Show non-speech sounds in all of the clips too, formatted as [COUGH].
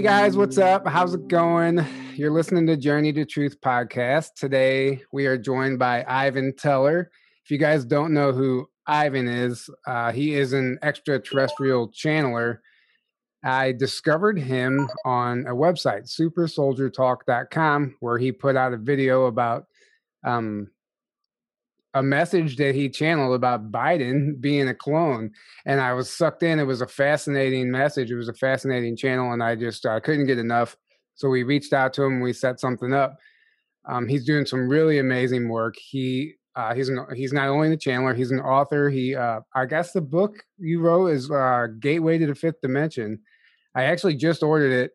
Hey guys, what's up? How's it going? You're listening to Journey to Truth podcast. Today we are joined by Ivan Teller. If you guys don't know who Ivan is, uh, he is an extraterrestrial channeler. I discovered him on a website, supersoldiertalk.com, where he put out a video about um, a message that he channeled about Biden being a clone, and I was sucked in. It was a fascinating message. It was a fascinating channel, and I just uh, couldn't get enough. So we reached out to him. We set something up. Um, he's doing some really amazing work. He uh, he's an, he's not only the channeler, he's an author. He uh, I guess the book you wrote is uh, Gateway to the Fifth Dimension. I actually just ordered it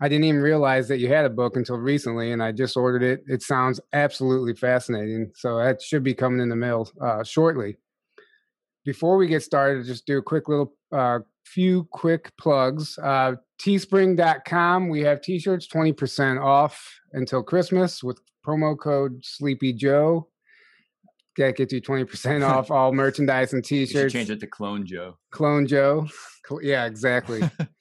I didn't even realize that you had a book until recently, and I just ordered it. It sounds absolutely fascinating. So that should be coming in the mail uh, shortly. Before we get started, just do a quick little uh, few quick plugs. Uh, teespring.com, we have t shirts 20% off until Christmas with promo code Sleepy Joe. That gets you 20% [LAUGHS] off all merchandise and t shirts. Change it to Clone Joe. Clone Joe. Yeah, exactly. [LAUGHS]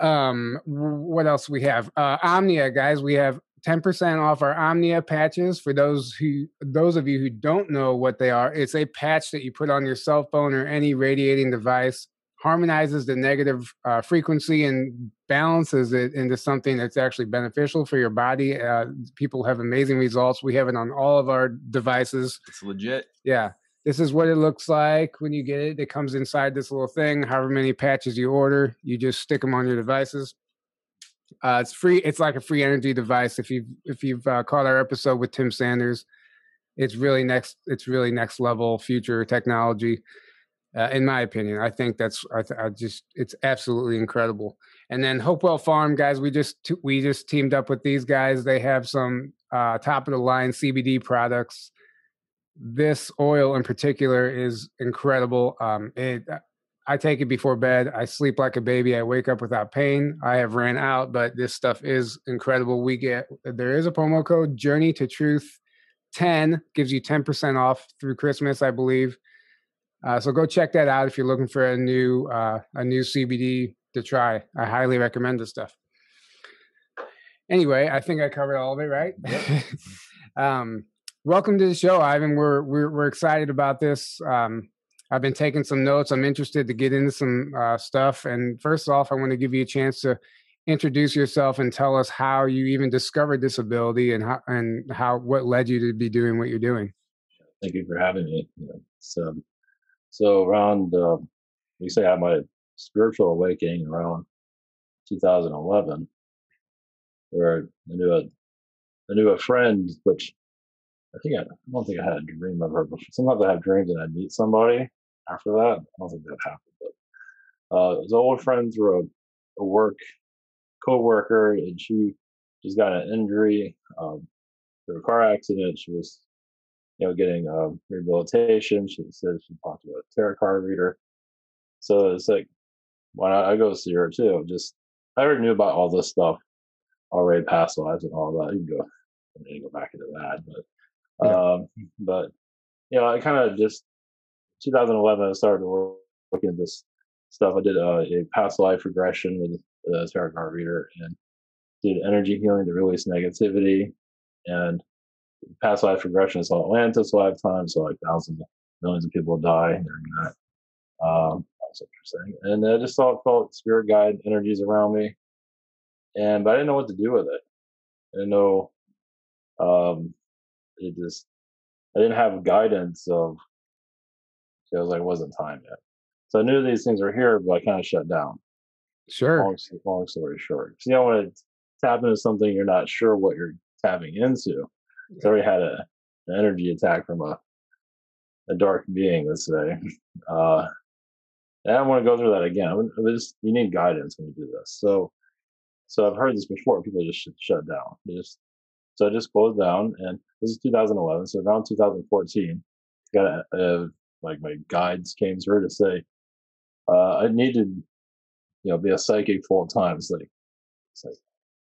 um what else we have? Uh omnia guys we have 10% off our omnia patches. For those who those of you who don't know what they are it's a patch that you put on your cell phone or any radiating device harmonizes the negative uh, frequency and balances it into something that's actually beneficial for your body. Uh, people have amazing results. We have it on all of our devices. It's legit. Yeah this is what it looks like when you get it. It comes inside this little thing. However many patches you order, you just stick them on your devices. Uh, it's free. It's like a free energy device. If you've if you've uh, caught our episode with Tim Sanders, it's really next. It's really next level future technology. Uh, in my opinion, I think that's I, th- I, just it's absolutely incredible. And then Hopewell Farm guys, we just t- we just teamed up with these guys. They have some uh, top of the line CBD products this oil in particular is incredible. Um, it, I take it before bed. I sleep like a baby. I wake up without pain. I have ran out, but this stuff is incredible. We get there is a promo code Journey to Truth 10 gives you 10% off through Christmas, I believe. Uh, so go check that out if you're looking for a new uh, a new CBD to try. I highly recommend this stuff. Anyway, I think I covered all of it, right? Yep. [LAUGHS] um, welcome to the show, Ivan. We're we're we're excited about this. Um, I've been taking some notes. I'm interested to get into some uh, stuff. And first off, I want to give you a chance to introduce yourself and tell us how you even discovered this ability and how and how what led you to be doing what you're doing. Thank you for having me. so, um, so around uh, we say I had my spiritual awakening around 2011, where I knew a I knew a friend, which I think I, I don't think I had a dream of her before. Sometimes I have dreams and I meet somebody after that. I don't think that happened, but uh, his old friends were a, a work co-worker, and she just got an injury um, through a car accident. She was, you know, getting um, rehabilitation. She said she talked to a tarot card reader. So it's like, why not? I go see her too. Just I already knew about all this stuff already, past lives and all that. You can go, I mean, go back into that, but Um, but you know, I kind of just 2011 I started looking at this stuff. I did uh, a past life regression with a tarot card reader and did energy healing to release negativity and past life regression. Saw Atlantis lifetime, so like thousands, millions of people die during that. Um, that's interesting. And I just saw felt spirit guide energies around me, and but I didn't know what to do with it. I didn't know um, it just I didn't have guidance of it was like it wasn't time yet. So I knew these things were here, but I kind of shut down. Sure. Long, long story short, so you don't want to tap into something you're not sure what you're tapping into. I already had a an energy attack from a a dark being, let's say. [LAUGHS] Uh, I don't want to go through that again. I just, you need guidance when you do this. So, so I've heard this before. People just shut down. They just so I just closed down, and this is 2011. So around 2014, got a, a like my guides came through to say uh, I needed, you know, be a psychic full time. It's like, it's like,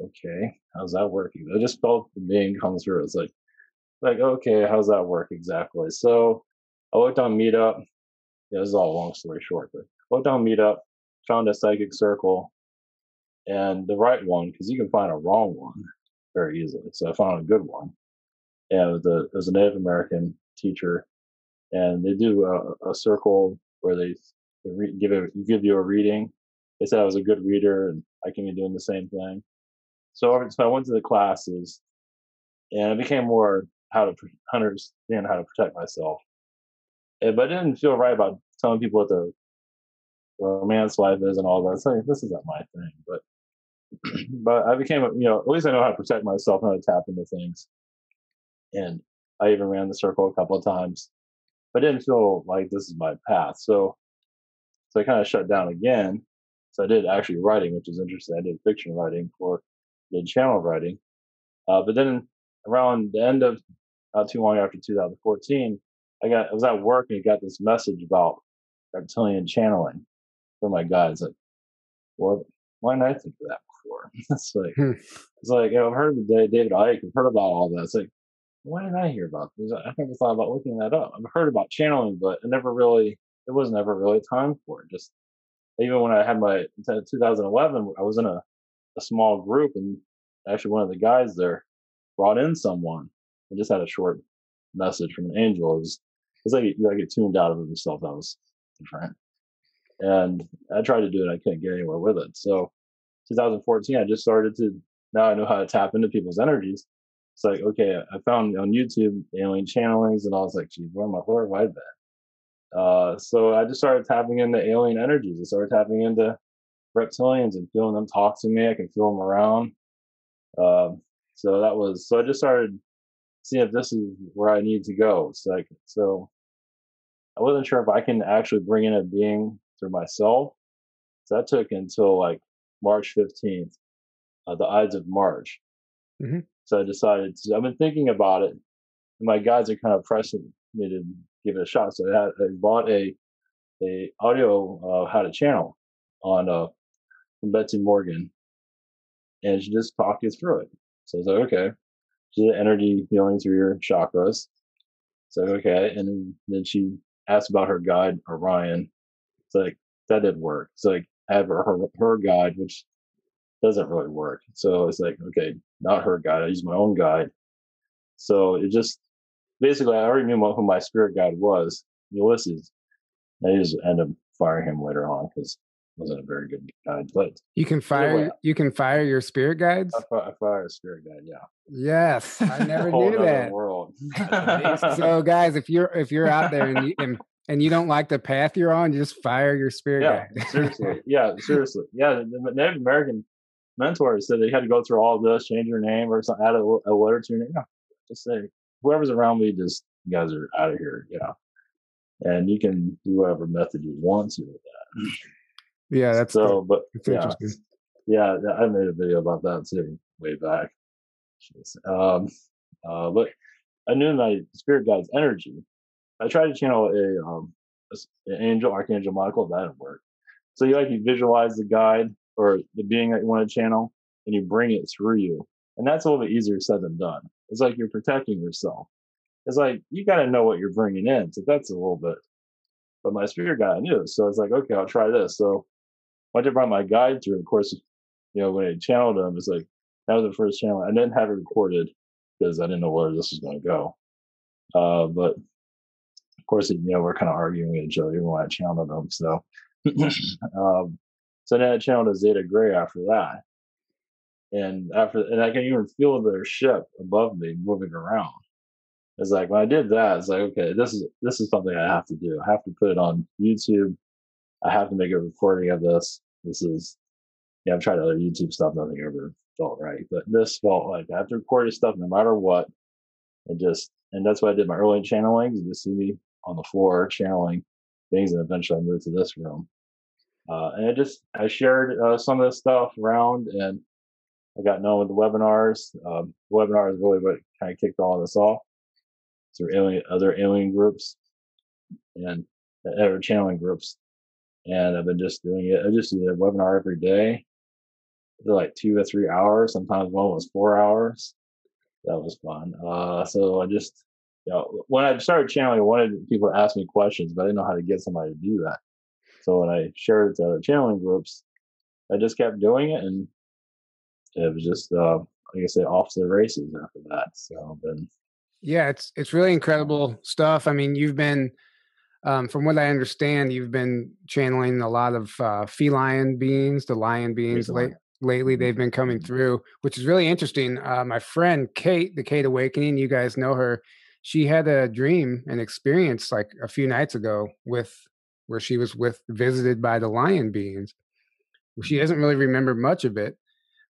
okay, how's that working? I just felt the being come through. It's like, like, okay, how's that work exactly? So I looked on Meetup. Yeah, this is all a long story short, but I looked on Meetup, found a psychic circle, and the right one because you can find a wrong one very easily. So I found a good one, and it was a, it was a Native American teacher, and they do a, a circle where they, they re- give give you a reading. They said I was a good reader, and I can be doing the same thing. So, so I went to the classes, and it became more how to understand how to protect myself. And, but it didn't feel right about telling people what their romance life is and all that. So this isn't my thing, but [CLEARS THROAT] but I became, you know, at least I know how to protect myself, how to tap into things. And I even ran the circle a couple of times, but didn't feel like this is my path. So, so I kind of shut down again. So I did actually writing, which is interesting. I did fiction writing for, did channel writing. Uh, but then around the end of not too long after 2014, I got I was at work and got this message about reptilian channeling from my guides. Like, well, why didn't I think of that [LAUGHS] it's like hmm. it's like you know, I've heard of David Icke, I've heard about all that. It's like, why didn't I hear about this? I never thought about looking that up. I've heard about channeling, but it never really it was never really time for it. Just even when I had my 2011, I was in a, a small group, and actually one of the guys there brought in someone and just had a short message from an angel. It was, it's like you get tuned out of yourself. That was different. And I tried to do it. I couldn't get anywhere with it. So 2014, I just started to, now I know how to tap into people's energies. It's like, okay, I found on YouTube alien channelings and I was like, geez, where am I, I been? Uh, so I just started tapping into alien energies. I started tapping into reptilians and feeling them talk to me. I can feel them around. Uh, so that was, so I just started seeing if this is where I need to go. It's like, so I wasn't sure if I can actually bring in a being through myself. So that took until like March 15th, uh, the Ides of March. Mm-hmm. So I decided to, I've been thinking about it. And my guides are kind of pressing me to give it a shot. So I, had, I bought a, a audio, uh, how to channel on, uh, from Betsy Morgan. And she just talked you through it. So I was like, okay. She did energy healing through your chakras. So okay. And then, then she asked about her guide, Orion. It's like, that didn't work. It's like, Have her, her, her guide, which doesn't really work. So it's like, okay, not her guide. I use my own guide. So it just, basically, I already knew who my spirit guide was, Ulysses. I just end up firing him later on because wasn't a very good guide. But you can fire anyway, you can fire your spirit guides. I, I fire a spirit guide. Yeah. Yes, I [LAUGHS] never knew that. World. [LAUGHS] so, guys, if you're if you're out there and you, and, and you don't like the path you're on, just fire your spirit yeah, guide. seriously. [LAUGHS] Yeah, seriously. Yeah, the Native American mentors said they had to go through all this, change your name or something, add a, a letter to your name. Yeah, just say whoever's around me, just you guys are out of here. Yeah. And you can do whatever method you want to with that. Yeah, [LAUGHS] that's so. But yeah, yeah, I made a video about that too way back. Um, uh, but I knew my spirit guide's energy. I tried to channel a um an angel, archangel Michael. That didn't work. So you like you visualize the guide or the being that you want to channel, and you bring it through you, and that's a little bit easier said than done. It's like you're protecting yourself. It's like you got to know what you're bringing in. So that's a little bit. But my spirit guide knew, so it's like okay, I'll try this. So I did brought my guide through. Of course, you know, when I channeled them, it's like that was the first channel. I didn't have it recorded because I didn't know where this was going to go. Uh, but course, you know, we're kind of arguing with each other even when [CLEARS THROAT] I channeled them. So, um, so then I channeled a Zeta Gray after that. And after, and I can even feel their ship above me moving around. It's like when I did that, it's like, okay, this is this is something I have to do. I have to put it on YouTube I have to make a recording of this. This is, yeah, I've tried other YouTube stuff, nothing ever felt right. But this felt like I have to record this stuff no matter what. And just, and that's why I did my early channeling. You just see me on the floor channeling things, and eventually I moved to this room. Uh, and I just, I shared uh, some of this stuff around and I got known with the webinars. Um, the webinar is really what kind of kicked all of this off. Through alien, other alien groups and other channeling groups and I've been just doing it. I just do a webinar every day. They're like two or three hours. Sometimes one was four hours. That was fun. Uh, so I just, you know, when I started channeling, I wanted people to ask me questions, but I didn't know how to get somebody to do that. So when I shared it to other channeling groups, I just kept doing it, and it was just uh, like I say, off to the races after that. So then, yeah, it's it's really incredible stuff. I mean, you've been, um, from what I understand, you've been channeling a lot of uh, feline beings, the lion beings. Late, lately, mm-hmm. they've been coming mm-hmm. through, which is really interesting. Uh, my friend Kate, the Kate Awakening, you guys know her. She had a dream and experience like a few nights ago with where she was with visited by the lion beings. She mm-hmm. doesn't really remember much of it,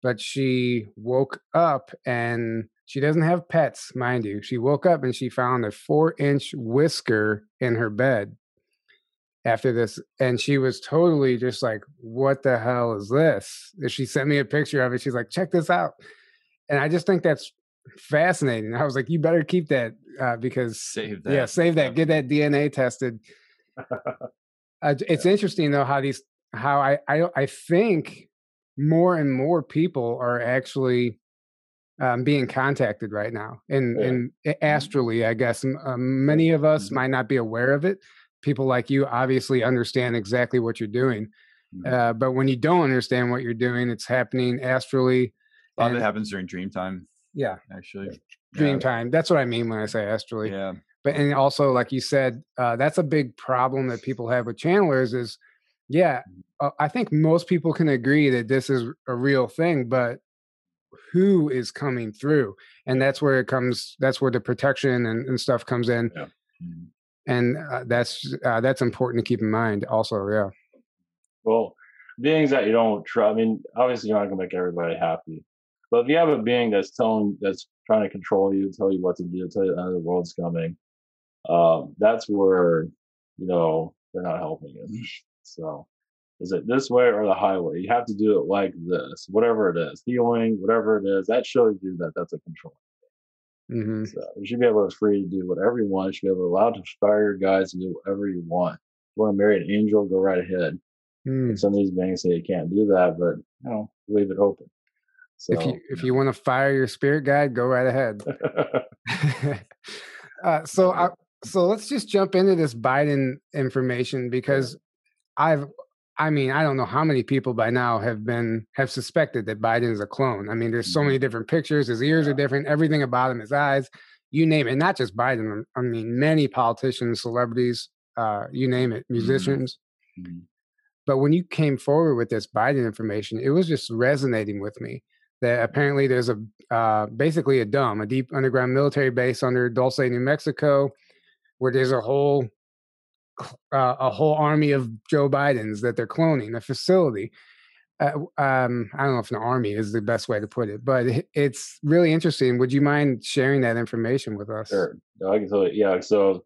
but she woke up and she doesn't have pets, mind you. She woke up and she found a four inch whisker in her bed after this. And she was totally just like, what the hell is this? And she sent me a picture of it. She's like, check this out. And I just think that's fascinating. I was like, you better keep that uh, because save that. Yeah, save that. Get that DNA tested. [LAUGHS] uh, it's interesting though how these how I I I think more and more people are actually um, being contacted right now and yeah. and mm-hmm. astrally i guess um, many of us mm-hmm. might not be aware of it people like you obviously understand exactly what you're doing mm-hmm. uh, but when you don't understand what you're doing it's happening astrally a lot and, of it happens during dream time yeah actually dream time that's what i mean when i say astrally yeah but and also like you said uh, that's a big problem that people have with channelers is yeah, uh, I think most people can agree that this is a real thing, but who is coming through? And that's where it comes. That's where the protection and, and stuff comes in. Yeah. Mm-hmm. And uh, that's uh, that's important to keep in mind. Also, yeah. Well, beings that you don't trust. I mean, obviously, you're not gonna make everybody happy, but if you have a being that's telling, that's trying to control you, tell you what to do, tell you the end of the world's coming, um, that's where you know they're not helping you. So is it this way or the highway? You have to do it like this, whatever it is, healing, whatever it is. That shows you that that's a control. Mm-hmm. So you should be able to free to do whatever you want. You should be able to allow to fire your guys and do whatever you want. If you want to marry an angel, go right ahead. Mm. Some of these banks say you can't do that, but you know, leave it open. So, if you if you want to fire your spirit guide, go right ahead. [LAUGHS] [LAUGHS] uh, so I, so let's just jump into this Biden information because I've I mean, I don't know how many people by now have been have suspected that Biden is a clone. I mean, there's so many mm-hmm. different pictures. His ears are different. Everything about him, his eyes, you name it. Not just Biden. I mean, many politicians, celebrities, uh, you name it, mm-hmm. musicians. Mm-hmm. But when you came forward with this Biden information, it was just resonating with me. That apparently there's a uh, basically a dumb, a deep underground military base under Dulce, New Mexico, where there's a whole uh, a whole army of Joe Bidens that they're cloning, a facility. Uh, um, I don't know if an army is the best way to put it, but it's really interesting. Would you mind sharing that information with us? Sure. No, I can tell you. Yeah. So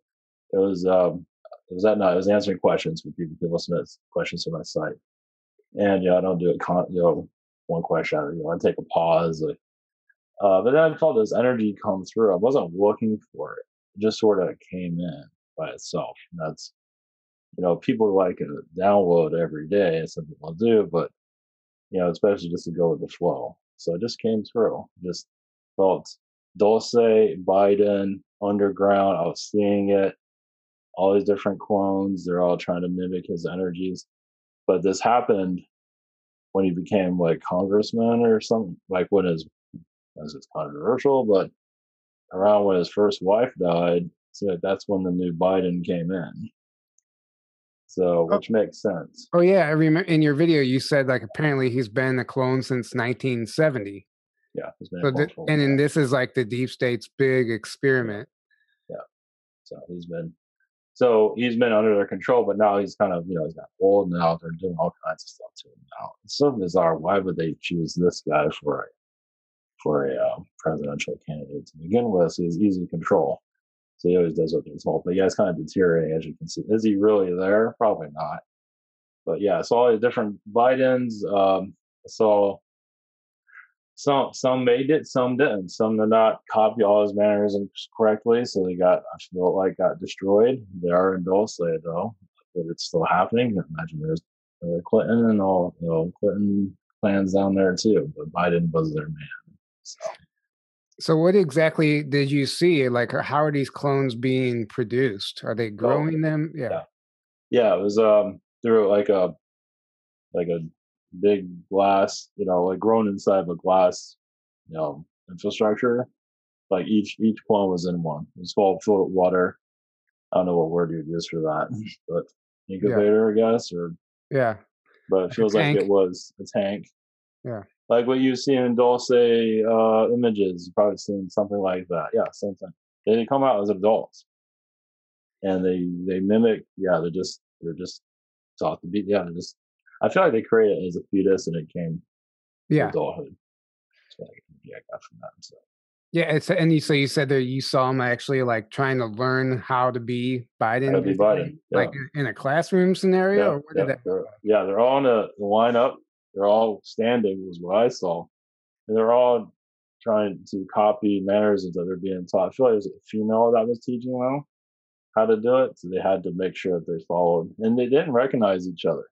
it was, um, it was that night. I was answering questions for people who listen to questions from my site. And, yeah, I don't do it, con- you know, one question. You know, I take a pause. Like, uh, but then I felt this energy come through. I wasn't looking for it. It just sort of came in by itself. And that's you know, people like to download every day, some people do, but you know, especially just to go with the flow. So it just came through. Just felt Dulce, Biden, underground. I was seeing it. All these different clones, they're all trying to mimic his energies. But this happened when he became like congressman or something, like when his, as it's controversial, but around when his first wife died, so that's when the new Biden came in. So, oh. which oh. makes sense. Oh yeah, I remember in your video you said like apparently he's been a clone since 1970. Yeah, so th- and then this is like the deep state's big experiment. Yeah, so he's been so he's been under their control, but now he's kind of you know he's got old now. They're doing all kinds of stuff to him now. It's so bizarre. Why would they choose this guy for a for a uh, presidential candidate to begin with? He's easy to control. So he always does what he's told. But yeah, it's kind of deteriorating as you can see. Is he really there? Probably not. But yeah, I saw the different Bidens. Um, saw some some made it, some didn't. Some did not copy all his mannerisms correctly, so they got I feel like got destroyed. They are in Dulce though, but it's still happening. Imagine there's Clinton and all you know Clinton clans down there too, but Biden was their man. So. So, what exactly did you see? Like, how are these clones being produced? Are they oh, growing oh, them? Yeah. yeah, yeah. It was um through like a like a big glass, you know, like grown inside of a glass, you know, infrastructure. Like each each pond was in one. It's full of water. I don't know what word you'd use for that, [LAUGHS] but incubator, yeah. I guess, or yeah. But it feels like it was a tank. Yeah. Like what you see in Dulce uh, images, you've probably seen something like that. Yeah, same thing. They come out as adults, and they they mimic. Yeah, they're just they're just taught to be. Yeah, they're just. I feel like they created it as a fetus, and it came. Yeah. adulthood. So yeah, I got from that. So. Yeah, it's and you so you said that you saw him actually like trying to learn how to be Biden, to be Biden. Yeah. like in a classroom scenario. Yeah, yeah, that... they're, yeah, they're all in a line up. They're all standing, was what I saw, and they're all trying to copy mannerisms that they're being taught. I feel like there's a female that was teaching them how to do it, so they had to make sure that they followed, and they didn't recognize each other.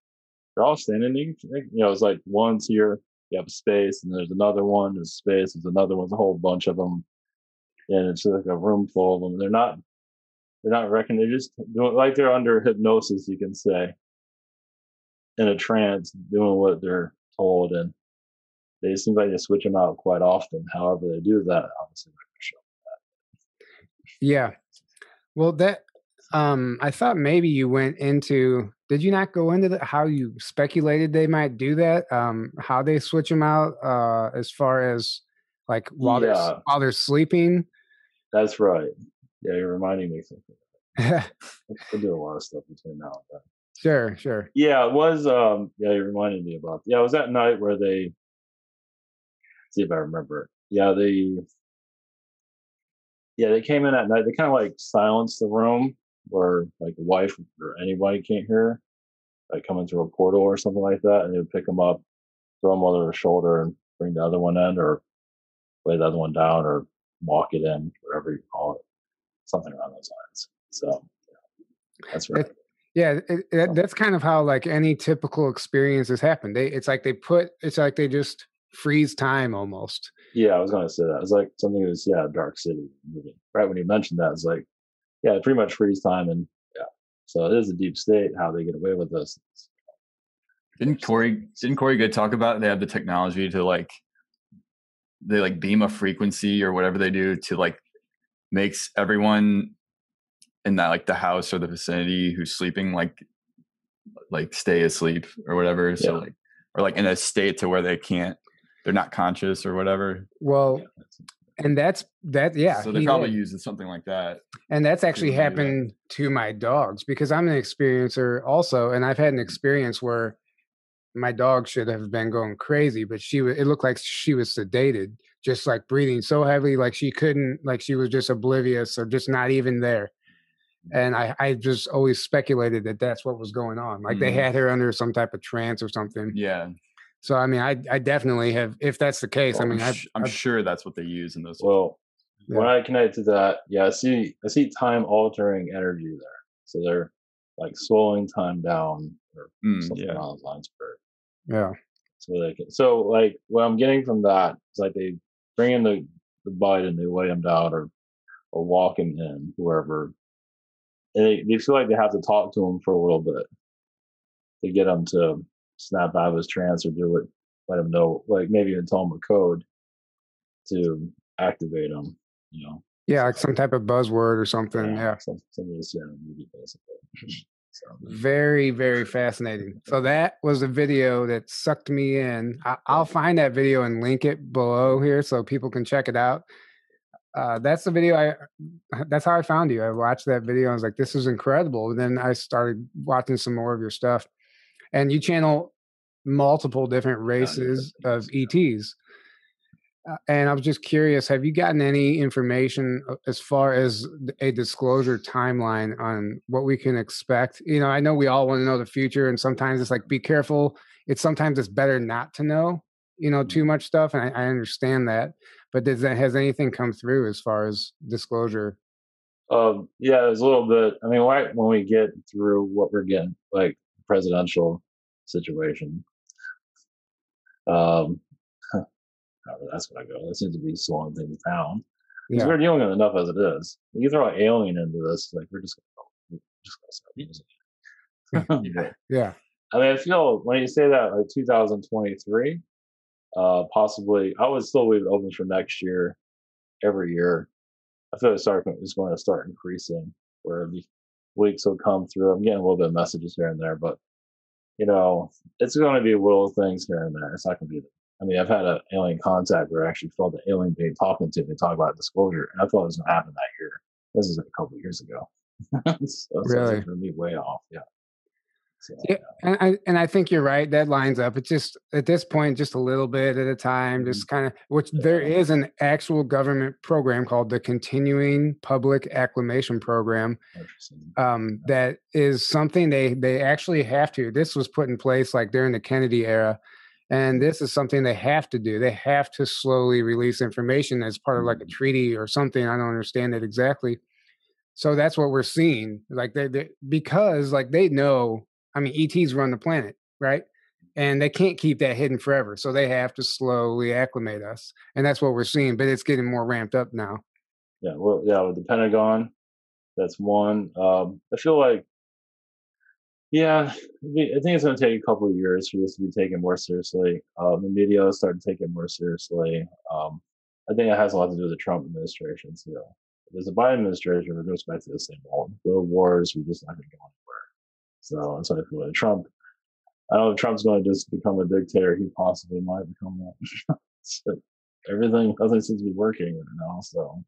They're all standing, you know, it's like one's here, you have a space, and there's another one, there's space, there's another one, there's a whole bunch of them, and it's like a room full of them. They're not, they're not reckoning. They're just doing like they're under hypnosis, you can say, in a trance, doing what they're told, and they seem like they switch them out quite often. However, they do that, obviously, that. Yeah. Well, that um, I thought maybe you went into. Did you not go into the, how you speculated they might do that? Um, how they switch them out uh, as far as like while yeah. they're while they're sleeping. That's right. Yeah, you're reminding me something. [LAUGHS] I do a lot of stuff between now and then. Sure, sure. Yeah, it was. Um, yeah, you reminded me about. Yeah, it was that night where they. See if I remember it. Yeah, they. Yeah, they came in at night. They kind of like silenced the room where like a wife or anybody can't hear, like coming through a portal or something like that, and they would pick them up, throw them over their shoulder, and bring the other one in, or lay the other one down, or walk it in, whatever you call it, something around those lines. So yeah, that's right. It, yeah, it, it, that's kind of how like any typical experience experiences happen. They, it's like they put, it's like they just freeze time almost. Yeah, I was going to say that. It's like something that was yeah, Dark City movie. Right when you mentioned that, it's like yeah, it pretty much freeze time, and yeah, so it is a deep state. How they get away with this? Didn't Corey? Didn't Corey Goode talk about they have the technology to like they like beam a frequency or whatever they do to like makes everyone in that like the house or the vicinity who's sleeping like like stay asleep or whatever. So yeah. like or like in a state to where they can't they're not conscious or whatever. Well, and that's that yeah so they probably using something like that and that's actually happened to my dogs because i'm an experiencer also and i've had an experience where my dog should have been going crazy but she it looked like she was sedated just like breathing so heavily like she couldn't like she was just oblivious or just not even there. And i i just always speculated that that's what was going on like mm. they mm-hmm. had her under some type of trance or something. Yeah so I mean, I I definitely have. If that's the case, well, I mean, I'm, I'm I've, sure that's what they use in those. Well, yeah. when I connect to that, yeah, I see I see time altering energy there. So they're like slowing time down or mm, something yeah. along those lines. For, yeah. So they can. So like what I'm getting from that is like they bring in the the bite and they weigh him down or or walk him in, whoever. And they, they feel like they have to talk to him for a little bit to get him to snap out of his trance or do it, let him know, like maybe even tell him a code to activate him, you know. Yeah, like some type of buzzword or something. Yeah. yeah. Some, yeah, basically. [LAUGHS] So. Very, very fascinating. So that was a video that sucked me in. I, will find that video and link it below here so people can check it out. Uh, that's the video I. That's how I found you. I watched that video. I was like, "This is incredible." And then I started watching some more of your stuff and you channel multiple different races of ETs. Uh, and I was just curious, have you gotten any information uh, as far as a disclosure timeline on what we can expect? You know, I know we all want to know the future, and sometimes it's like, be careful. It's sometimes it's better not to know, you know, too mm-hmm. much stuff. And I, I understand that. But does that, has anything come through as far as disclosure? Um, yeah, there's a little bit. I mean, right when we get through what we're getting, like presidential situation. Um, that's what I go. That seems to be slowing things down because yeah. we're dealing with enough as it is. You throw an alien into this, like we're just gonna, we're just gonna start using it. [LAUGHS] yeah. I mean, I feel when you say that, like 2023, uh, possibly, I would still leave it open for next year, every year. I feel like start is going to start increasing where the weeks will come through. I'm getting a little bit of messages here and there, but you know, it's going to be little things here and there. It's not going to be. I mean, I've had an alien contact where I actually felt the alien being talking to me, talk about disclosure, and I thought it was going to happen that year. This is a couple years ago. [LAUGHS] so, really? So going to be way off. Yeah. Yeah, and I and I think you're right. That lines up. It's just at this point, just a little bit at a time, just mm-hmm. kind of. Which there is an actual government program called the Continuing Public Acclimation Program. Um, that is something they they actually have to. This was put in place like during the Kennedy era, and this is something they have to do. They have to slowly release information as part of like a mm-hmm. treaty or something. I don't understand it exactly. So that's what we're seeing. Like they, they because like they know I mean, ETs run the planet, right? And they can't keep that hidden forever. So they have to slowly acclimate us. And that's what we're seeing, but it's getting more ramped up now. Yeah, well, yeah, with the Pentagon, that's one. Um, I feel like, yeah, I think it's going to take a couple of years for this to be taken more seriously. Um, the media will start to take it more seriously. Um, I think it has a lot to do with the Trump administration too. There's the Biden administration, it goes back to the same old. Wars, we're just not going to go anywhere. So I feel like. Trump, I don't know if Trump's going to just become a dictator. He possibly might become that. [LAUGHS] so everything, nothing seems to be working right now. So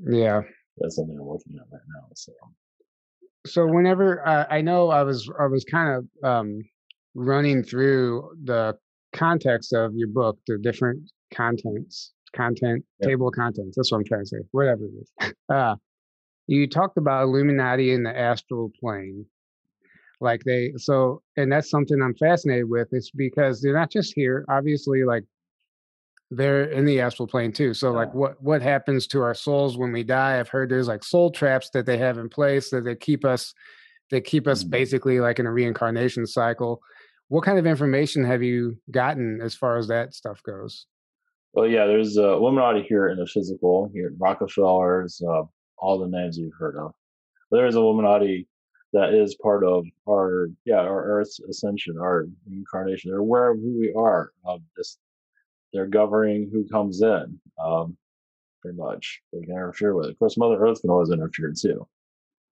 yeah, that's something I'm looking at right now. So so whenever uh, I know I was I was kind of um, running through the context of your book, the different contents, content yep. table of contents. That's what I'm trying to say. Whatever it is. [LAUGHS] Uh, you talked about Illuminati in the astral plane, like they so and that's something i'm fascinated with it's because they're not just here obviously like they're in the astral plane too so like what what happens to our souls when we die? I've heard there's like soul traps that they have in place that they keep us they keep us mm-hmm. basically like in a reincarnation cycle. What kind of information have you gotten as far as that stuff goes? Well yeah there's a illuminati here in the physical here rockefellers uh, all the names you've heard of. There's a illuminati that is part of our yeah our earth's ascension our incarnation. They're aware of who we are um, this they're governing who comes in um, pretty much. They can interfere with it. Of course mother earth can always interfere too.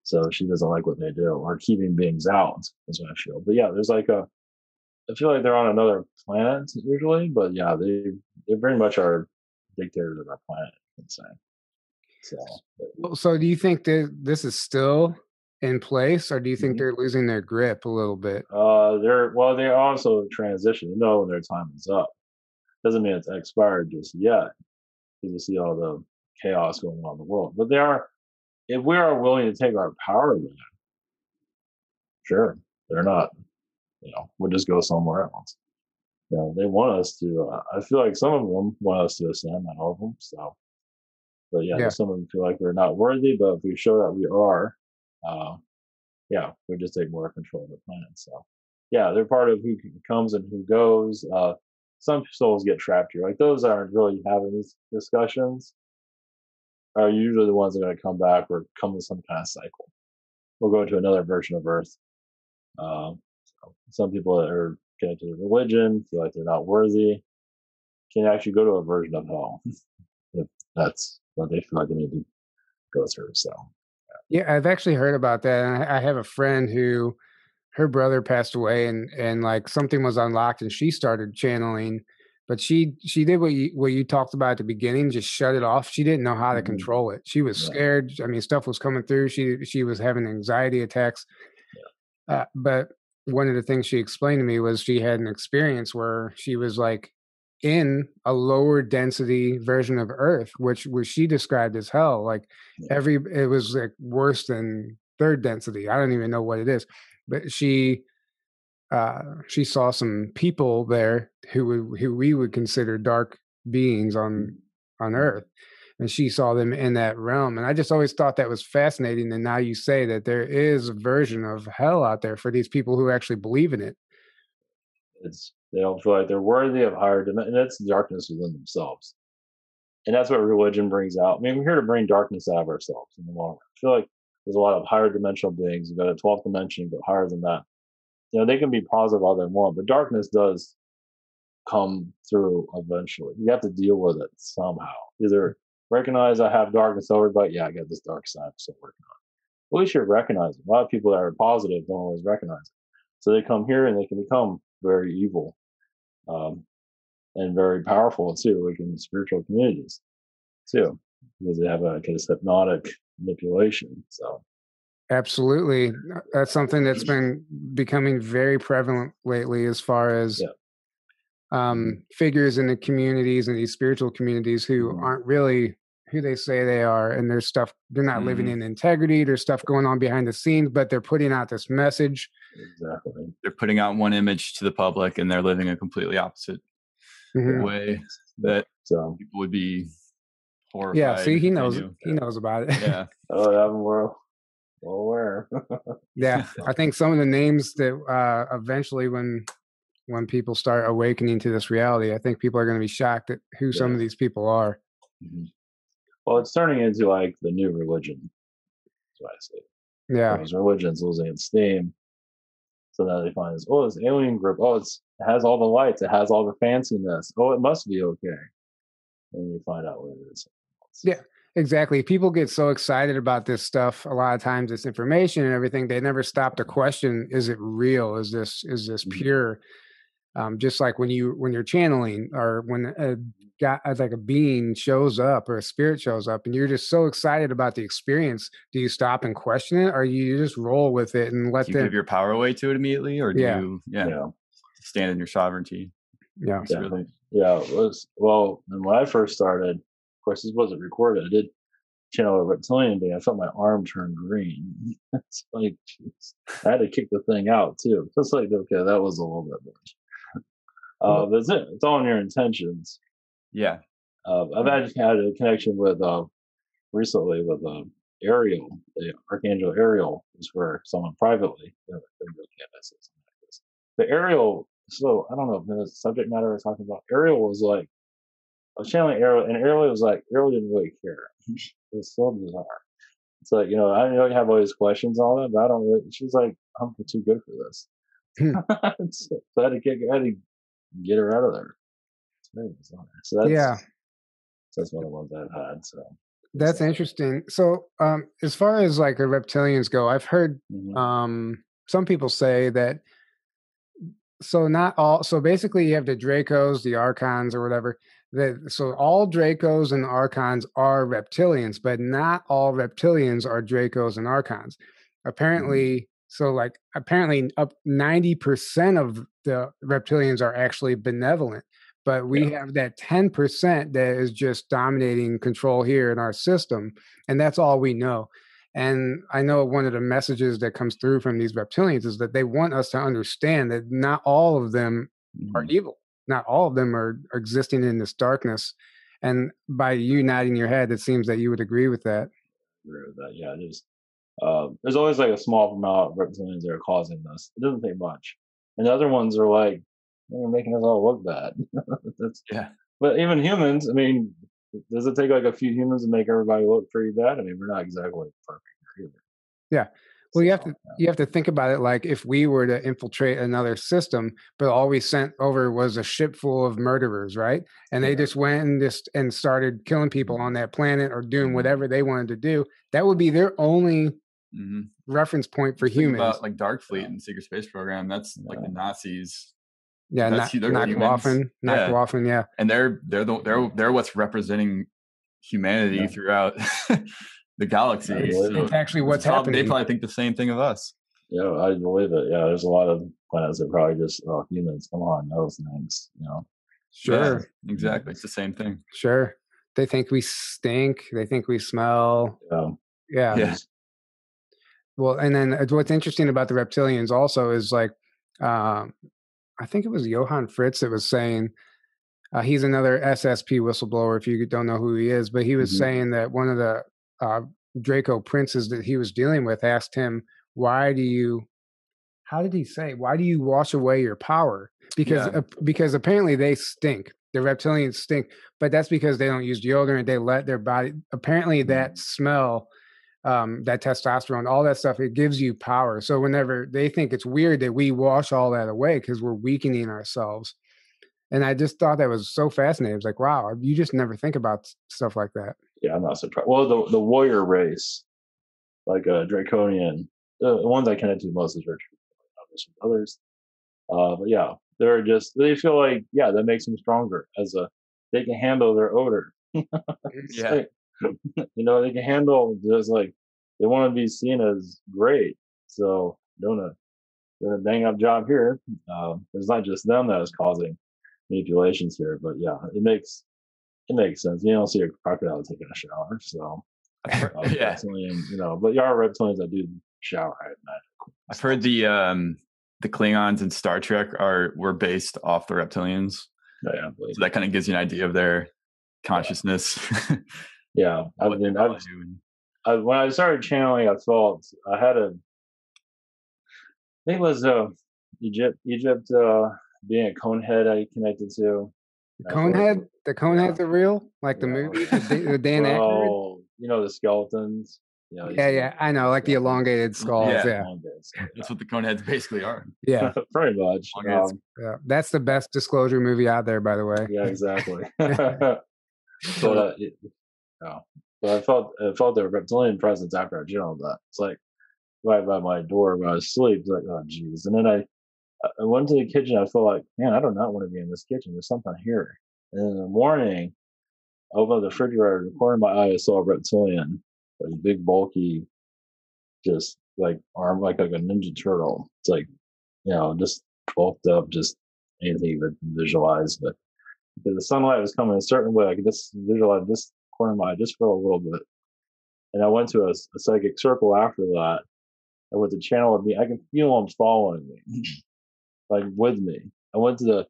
So she doesn't like what they do. Or keeping beings out is what i feel. But yeah there's like a i feel like they're on another planet usually but yeah they they very much are dictators of our planet you can say. So, but, so do you think that this is still in place, or do you think mm-hmm. they're losing their grip a little bit? Uh, they're well, they also transition. You know when their time is up. Doesn't mean it's expired just yet, because you see all the chaos going on in the world. But they are, if we are willing to take our power back, sure, they're not. You know, we'll just go somewhere else. You know, they want us to. Uh, I feel like some of them want us to ascend, not all of them. So, but yeah, yeah. some of them feel like we're not worthy. But if we show that we are, uh, yeah, we just take more control of the planet. So, yeah, they're part of who comes and who goes. Uh, some souls get trapped here. Like those aren't really having these discussions. Are usually the ones that are going to come back or come with some kind of cycle. We'll go to another version of Earth. Uh, so some people that are getting to religion feel like they're not worthy. Can actually go to a version of hell [LAUGHS] if that's what they feel like they need to go through. So yeah, I've actually heard about that. And I have a friend who her brother passed away and and like something was unlocked and she started channeling but she she did what you what you talked about at the beginning just shut it off she didn't know how to mm-hmm. control it she was yeah. scared i mean stuff was coming through she she was having anxiety attacks yeah. uh, but one of the things she explained to me was she had an experience where she was like in a lower density version of Earth, which was she described as hell. Like every it was like worse than third density. I don't even know what it is. But she uh she saw some people there who would who we would consider dark beings on on earth and she saw them in that realm and i just always thought that was fascinating and now you say that there is a version of hell out there for these people who actually believe in it it's they don't feel like they're worthy of higher dimension. That's darkness within themselves. And that's what religion brings out. I mean, we're here to bring darkness out of ourselves in the long run. I feel like there's a lot of higher dimensional beings. You go to 12th dimension, go higher than that. you know they can be positive all they want, but darkness does come through eventually. You have to deal with it somehow. Either recognize I have darkness over, but yeah, I got this dark side I'm still working on. At least you're recognizing. A lot of people that are positive don't always recognize it. So they come here and they can become very evil um, and very powerful too, like in spiritual communities too, because they have a kind of hypnotic manipulation. So absolutely, that's something that's been becoming very prevalent lately, as far as yeah. um, figures in the communities and these spiritual communities who mm-hmm. aren't really who they say they are and there's stuff they're not mm-hmm. living in integrity there's stuff going on behind the scenes but they're putting out this message exactly they're putting out one image to the public and they're living a completely opposite mm-hmm. way that so people would be horrified yeah see he knows he knows about it yeah [LAUGHS] oh yeah well aware [LAUGHS] yeah [LAUGHS] i think some of the names that uh eventually when when people start awakening to this reality i think people are going to be shocked at who yeah. some of these people are mm-hmm. Well, it's turning into like the new religion. That's what I say. Yeah. Because religion's losing its steam. So now they find this, oh, this alien group. Oh, it's, it has all the lights. It has all the fanciness. Oh, it must be okay. And you find out what it is. Yeah, exactly. People get so excited about this stuff. A lot of times, this information and everything. They never stop to question: Is it real? Is this is this mm-hmm. pure? Um, just like when you when you're channeling or when a guy like a being shows up or a spirit shows up and you're just so excited about the experience do you stop and question it or you just roll with it and let do you them give your power away to it immediately or do yeah. you yeah, yeah, stand in your sovereignty? Yeah. Really... yeah it was well when i first started of course this wasn't recorded. I did channel a reptilian being i felt my arm turn green. [LAUGHS] It's like geez. i had to kick the thing out too. It's like okay that was a little bit much uh, that's it. It's all in your intentions. Yeah. Uh, I've actually had a connection with uh, recently with uh, Ariel, the Archangel Ariel, is where someone privately, you know, the Ariel. So I don't know if the subject matter we're talking about. Ariel was like, I was channeling Ariel, and Ariel was like, Ariel didn't really care. [LAUGHS] it was so bizarre. It's like, you know, I know you have all these questions on it, but I don't really. She's like, I'm too good for this. Hmm. [LAUGHS] so I had to kick, I had to get her out of there. So that's yeah, that's one of the ones I've had. So that's interesting. So um, as far as like the reptilians go, I've heard mm-hmm. um, some people say that. So not all. So basically, you have the Dracos, the Archons, or whatever. That so all Dracos and Archons are reptilians, but not all reptilians are Dracos and Archons. Mm-hmm. So like apparently up 90% of the reptilians are actually benevolent, but we yeah. have that 10% that is just dominating control here in our system. And that's all we know. And I know one of the messages that comes through from these reptilians is that they want us to understand that not all of them mm-hmm. are evil. Not all of them are, are existing in this darkness. And by you nodding your head, it seems that you would agree with that. Agree with that. Yeah, just uh, there's always like a small amount of reptilians that are causing this. It doesn't take much, and the other ones are like they're making us all look bad. [LAUGHS] That's, yeah. But even humans, I mean, does it take like a few humans to make everybody look pretty bad? I mean, we're not exactly perfect either. Yeah. Well, you have to you have to think about it like if we were to infiltrate another system, but all we sent over was a ship full of murderers, right? And they just went and just and started killing people mm-hmm. on that planet or doing mm-hmm. whatever they wanted to do. That would be their only mm-hmm. reference point for humans. About like Dark Fleet and Secret Space Program, that's yeah. like the Nazis. Yeah, that's not, not Guafin, not yeah. Guafin, yeah. And they're they're the, they're they're what's representing humanity yeah. throughout [LAUGHS] the galaxy. So it's actually what's probably, happening. They probably think the same thing of us. Yeah, I believe it. Yeah, there's a lot of planets that probably just oh, humans. Come on, those things. You know. Sure. Yeah, exactly. It's the same thing. Sure. They think we stink. They think we smell. Yeah. Yeah. yeah. Well, and then uh, what's interesting about the reptilians also is like, um, I think it was Johann Fritz that was saying, uh, he's another SSP whistleblower. If you don't know who he is, but he was mm-hmm. saying that one of the uh, Draco princes that he was dealing with asked him, "Why do you?" How did he say? Why do you wash away your power? Because yeah. uh, because apparently they stink. The reptilians stink, but that's because they don't use deodorant. They let their body. Apparently, that mm-hmm. smell um, that testosterone, all that stuff, it gives you power. So whenever they think it's weird that we wash all that away because we're weakening ourselves. And I just thought that was so fascinating. It's like, wow, you just never think about stuff like that. Yeah, I'm not surprised. Well, the the warrior race, like a draconian, the ones I connect to most is Richard, others. Uh, but yeah, they're just they feel like yeah, that makes them stronger as a they can handle their odor. [LAUGHS] yeah. Like, [LAUGHS] you know, they can handle just like they want to be seen as great. So doing a doing a dang up job here. Um, it's not just them that is causing manipulations here, but yeah, it makes it makes sense. You don't see a crocodile taking a shower, so uh, [LAUGHS] yeah. you know, but there are reptilians that do shower at night. I've heard the um the Klingons in Star Trek are were based off the reptilians. Yeah, yeah, So that kind of gives you an idea of their consciousness. Yeah, [LAUGHS] I what mean, value. I, when I started channeling, I felt I had a. I think it was uh, Egypt. Egypt uh, being a conehead, I connected to. The I Conehead, the Coneheads are real, like the Yeah. movie, the, Da- the [LAUGHS] Dan Aykroyd. Well, you know the skeletons. You know, Yeah, yeah, I know, like the [LAUGHS] elongated skulls. [LAUGHS] Yeah. Yeah, Elongated, That's what the coneheads basically are. yeah, pretty much. Um, yeah. That's the best disclosure movie out there, by the way. yeah, exactly. but uh, yeah. but I felt I felt their reptilian presence after I channeled that. It's like right by my door when I was asleep. Like, oh jeez. And then I I went to the kitchen. I felt like, man, I do not want to be in this kitchen. There's something here. And in the morning, I opened the refrigerator. In the corner of my eye, I saw a reptilian, like big, bulky, just like arm, like like a ninja turtle. It's like, you know, just bulked up, just anything you could visualize. But the sunlight was coming a certain way, I could just visualize this corner of my eye just for a little bit. And I went to a, a psychic circle after that. And with the channel of me, I can feel them following me, [CLEARS THROAT] like with me. I went to the,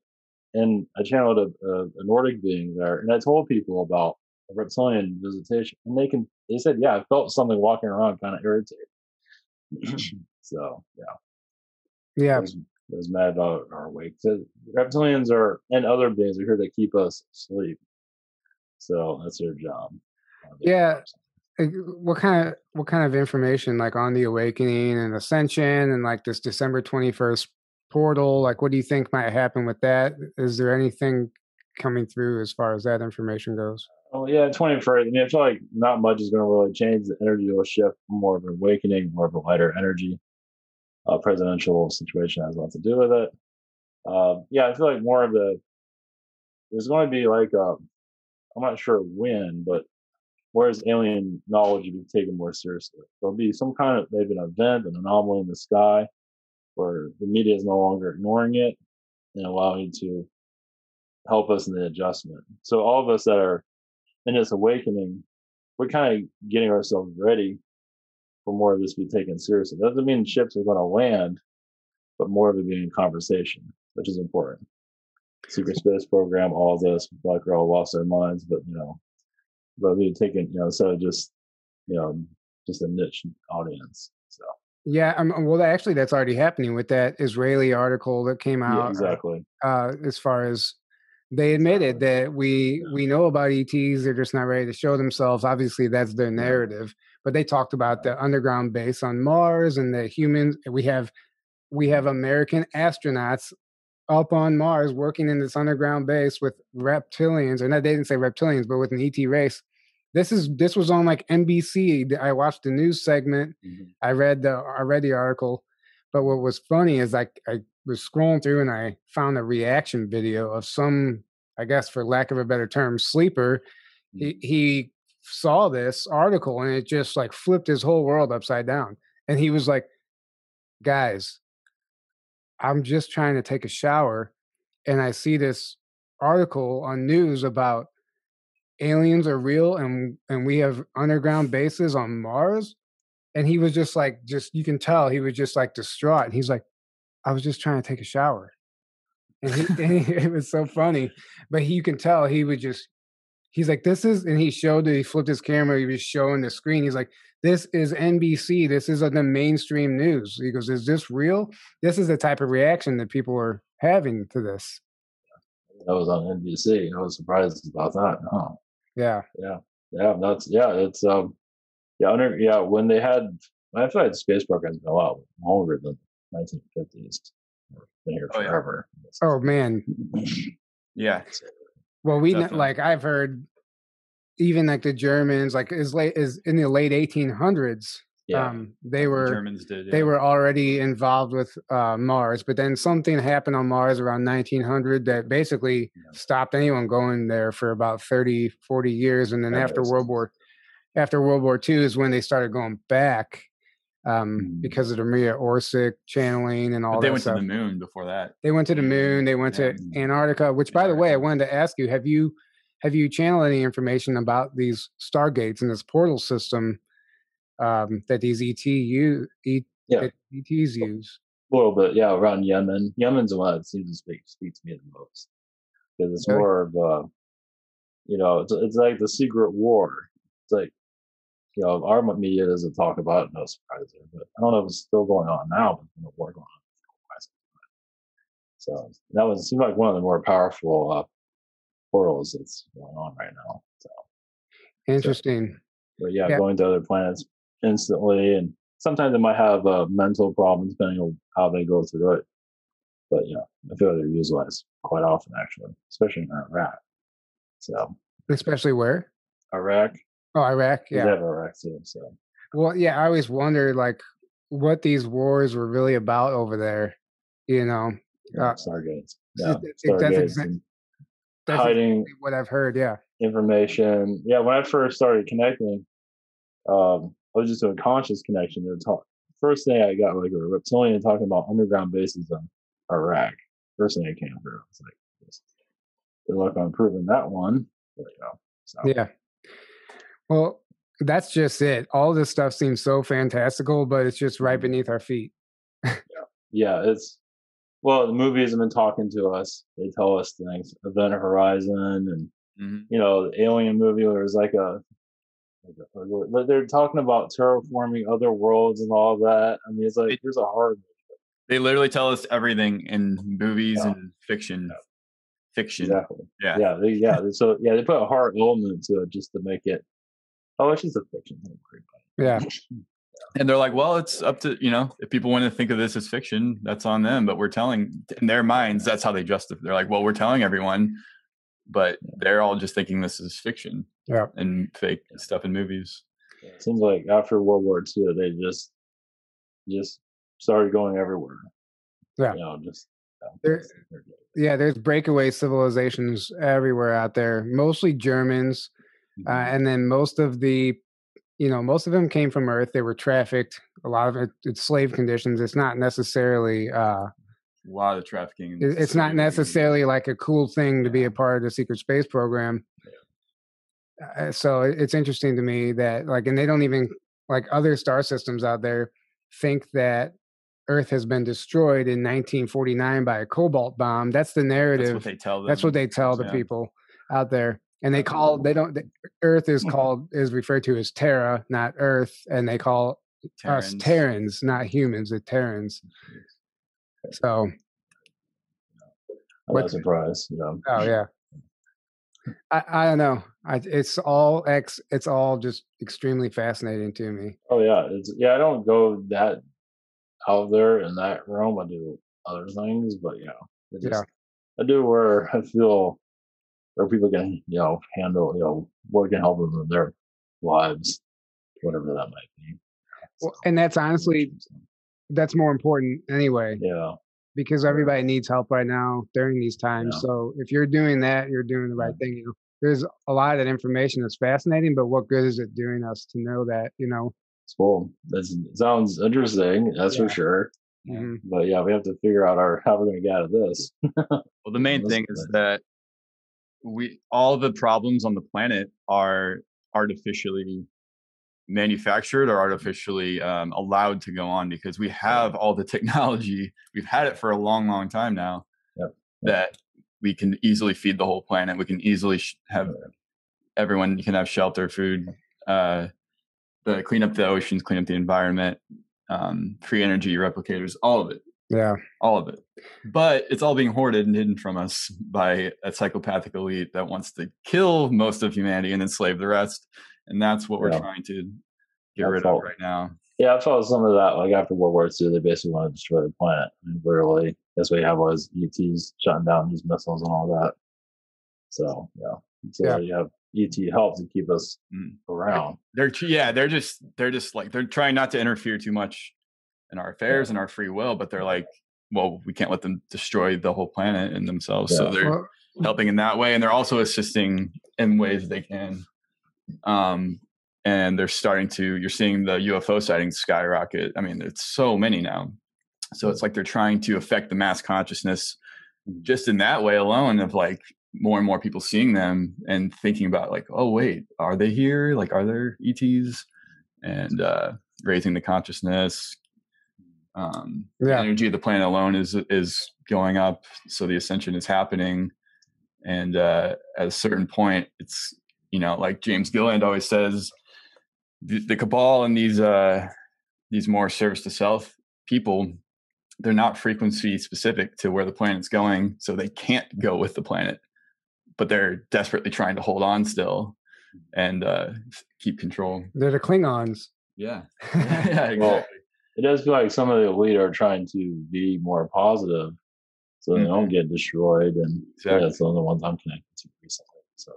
and I channeled a, a, a Nordic being there, and I told people about a reptilian visitation, and they can, they said, yeah, I felt something walking around, kind of irritated. [CLEARS THROAT] [CLEARS THROAT] so yeah, Yeah, I was, I was mad about our wake. So reptilians are and other beings are here to keep us asleep. So that's their job. Uh, Yeah. what kind of what kind of information like on the awakening and ascension and like this December twenty first portal? Like, what do you think might happen with that? Is there anything coming through as far as that information goes? Oh yeah, twenty first. I mean, I feel like not much is going to really change. The energy will shift more of an awakening, more of a lighter energy. Uh, presidential situation has a lot to do with it. Um, yeah, I feel like more of the there's going to be like a, I'm not sure when, but whereas alien knowledge will be taken more seriously. There'll be some kind of maybe an event, an anomaly in the sky, where the media is no longer ignoring it and allowing to help us in the adjustment. So all of us that are in this awakening, we're kind of getting ourselves ready for more of this to be taken seriously. That doesn't mean ships are going to land, but more of it being a conversation, which is important. Secret space program, all this, Black Girl lost their minds, but you know, but we taking, you know, instead of just, you know, just a niche audience. So Yeah, um, well, actually, that's already happening with that Israeli article that came yeah, out. exactly. uh, as far as they admitted that we we know about ETs, they're just not ready to show themselves. Obviously, that's their narrative. But they talked about the underground base on Mars and the humans. We have we have American astronauts up on Mars working in this underground base with reptilians, or not they didn't say reptilians, but with an ET race. This is this was on like NBC. I watched the news segment. Mhm. I read the I read the article, but what was funny is like I was scrolling through and I found a reaction video of some, I guess for lack of a better term, sleeper. He he saw this article and it just like flipped his whole world upside down. And he was like, "Guys, I'm just trying to take a shower, and I see this article on news about aliens are real and and we have underground bases on Mars." And he was just like, just you can tell he was just like distraught. And he's like, I was just trying to take a shower. And, he, and he- [LAUGHS] it was so funny. But he, you can tell he was just, he's like, this is, and he showed it, he flipped his camera, he was showing the screen. He's like, this is NBC. This is on the mainstream news. He goes, is this real? This is the type of reaction that people are having to this. That was on NBC. I was surprised about that. Oh, Yeah. yeah, yeah. That's yeah. It's um, Yeah, under, yeah. When they had, I feel like the space program's been a lot longer than 1950s. Been here Oh, yeah. forever. Oh man. [LAUGHS] Yeah. Well, we kn- Definitely. like I've heard even like the Germans, like as late as in the late 1800s, yeah, um, they The were Germans did. they were already involved with uh, Mars, but then something happened on Mars around 1900 that basically Yeah. stopped anyone going there for about 30, 40 years, and then That after World. War after World War II is when they started going back um, Mhm. because of the Maria Orsic channeling and all But they that went stuff. to the moon before that. They went to the moon. They went to Antarctica. Which, by the way, I wanted to ask you: Have you have you channeled any information about these stargates and this portal system um, that these ET u, e, Yeah. ETs use? a little bit. Yeah, around Yemen. Yemen's the one that seems to speak speak to me the most because it's Really? more of a, you know, it's it's like the secret war. It's like, you know, our media doesn't talk about it. No surprise there, but I don't know if it's still going on now. But you know, war going on. for quite some time. So that was seemed like one of the more powerful uh, portals that's going on right now. So, Interesting. but yeah, Yeah. going to other planets instantly, and sometimes they might have uh, mental problem depending on how they go through it. But yeah, I feel they're utilized quite often actually, especially in Iraq. So Especially where? Iraq, Oh, Iraq. yeah. Have Iraq too. So Well, yeah. I always wondered like what these wars were really about over there. You know, yeah, Uh, Stargates, it- yeah, it- that's Stargates, exact- and that's hiding exactly what I've heard. Yeah. information. Yeah, when I first started connecting, um, I was just doing conscious connection. They talk- First thing I got like a reptilian talking about underground bases in Iraq. First thing I came through. I was like, good luck on proving that one. But, you know, so, Yeah. Well, that's just it. All this stuff seems so fantastical, but it's just right Mhm. beneath our feet. [LAUGHS] yeah, it's well, the movies have been talking to us. They tell us things. Event Horizon and Mhm. you know, the Alien movie where there's like a, like a- they're talking about terraforming other worlds and all that. I mean, it's like there's a hard They literally tell us everything in movies Yeah. and fiction. Yeah. Fiction. exactly. Yeah. Yeah, they, yeah. So yeah, they put a hard element to it just to make it. Oh, it's just a fiction. Don't Yeah. [LAUGHS] And they're like, well, it's up to, you know, if people want to think of this as fiction, that's on them. But we're telling in their minds, that's how they justify. They're like, well, we're telling everyone, but they're all just thinking this is fiction Yeah. and fake stuff in movies. It seems like after World War II, they just just started going everywhere. Yeah. You know, just. Uh, there- Yeah. There's breakaway civilizations everywhere out there, mostly Germans. Uh, Mhm. and then most of the, you know, most of them came from Earth. They were trafficked. A lot of it, it's slave conditions. It's not necessarily, uh, A lot of trafficking. in it- it's not necessarily like a cool thing to be a part of the secret space program. Uh, so it's interesting to me that like, and they don't even like other star systems out there think that Earth has been destroyed in 1949 by a cobalt bomb. That's the narrative. That's what they tell them. That's what they tell the Yeah. people out there. And they call they don't the Earth is mm-hmm. called is referred to as Terra, not Earth, and they call us Terrans. Terrans, not humans, the Terrans. So I'm not surprised. You know. oh yeah. I, I don't know. I, it's all ex. It's all just extremely fascinating to me. Oh yeah, it's yeah. I don't go that out there in that realm. I do other things, but yeah, just, I do where I feel where people can you know handle you know what can help them in their lives, whatever that might be. Well, and that's honestly that's more important anyway yeah, because everybody needs help right now during these times. Yeah. So if you're doing that, you're doing the right thing. You know, there's a lot of that information that's fascinating, but what good is it doing us to know that? You know, it's cool. That sounds interesting. That's Yeah. for sure. mhm. But yeah, we have to figure out our how we're going to get out of this. Well, the main [LAUGHS] thing is that. We all the problems on the planet are artificially manufactured or artificially um, allowed to go on because we have all the technology. [LAUGHS] We've had it for a long, long time now. Yep. That we can easily feed the whole planet. We can easily sh- have everyone can have shelter, food, uh, the clean up the oceans, clean up the environment, um, free energy replicators, all of it yeah, all of it. But it's all being hoarded and hidden from us by a psychopathic elite that wants to kill most of humanity and enslave the rest. And that's what we're Yeah. trying to get rid of right now. Yeah, I felt some of that. Like after World War II, they basically want to destroy the planet. I mean, literally, that's what you have was ETs shutting down these missiles and all that. So yeah, so yeah. you have ET help to keep us mm. around. They're yeah, they're just they're just like they're trying not to interfere too much in our affairs yeah. and our free will, but they're like, well, we can't let them destroy the whole planet and themselves. Yeah. So they're well, helping in that way, and they're also assisting in ways they can. Um, and they're starting to you're seeing the UFO sightings skyrocket. I mean, it's so many now. So it's like they're trying to affect the mass consciousness mm-hmm. just in that way alone of like more and more people seeing them and thinking about like, oh wait, are they here? Like are there ETs? And uh raising the consciousness. Um yeah. the energy of the planet alone is is going up. So the ascension is happening. And uh at a certain point it's you know, like James Gilliland always says, the, the cabal and these uh these more service to self people they're not frequency specific to where the planet's going so they can't go with the planet but they're desperately trying to hold on still and uh keep control they're the klingons yeah [LAUGHS] [LAUGHS] yeah exactly. well, it does feel like some of the elite are trying to be more positive so mm-hmm. they don't mm-hmm. get destroyed and exactly. yeah, some of the ones i'm connected to recently so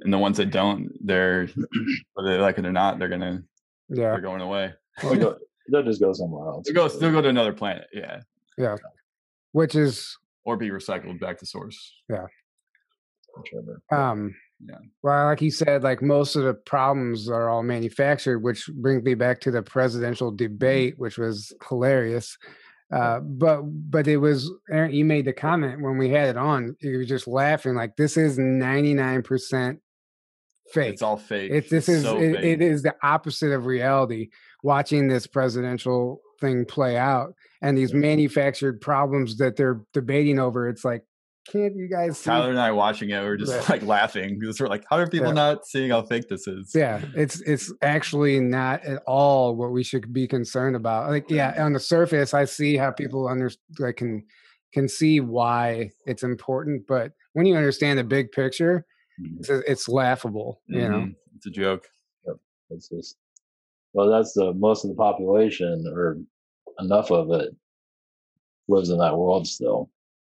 and the ones that don't, they're [CLEARS THROAT] whether they like it or not, they're gonna yeah they're going away. Well, they'll just go somewhere else. They'll go, they'll go to another planet. Yeah. Yeah. Which is or be recycled back to source. Yeah. Um. Yeah. Well, like you said, like most of the problems are all manufactured, which brings me back to the presidential mm-hmm. debate, which was hilarious. Uh, but but it was Aaron, you made the comment when we had it on. You were just laughing like this is ninety nine percent fake. It's all fake. It, this it's is so it, it is the opposite of reality. Watching this presidential thing play out and these manufactured problems that they're debating over, it's like can't you guys see? Tyler and I watching it, we are just [LAUGHS] like laughing because we're like, how are people yeah. not seeing how fake this is? Yeah, it's it's actually not at all what we should be concerned about. Like, yeah, on the surface, I see how people under like can can see why it's important, but when you understand the big picture, mm-hmm. it's, it's, laughable. You mm-hmm. know, it's a joke. Yep. It's just well, that's the most of the population, or enough of it, lives in that world still.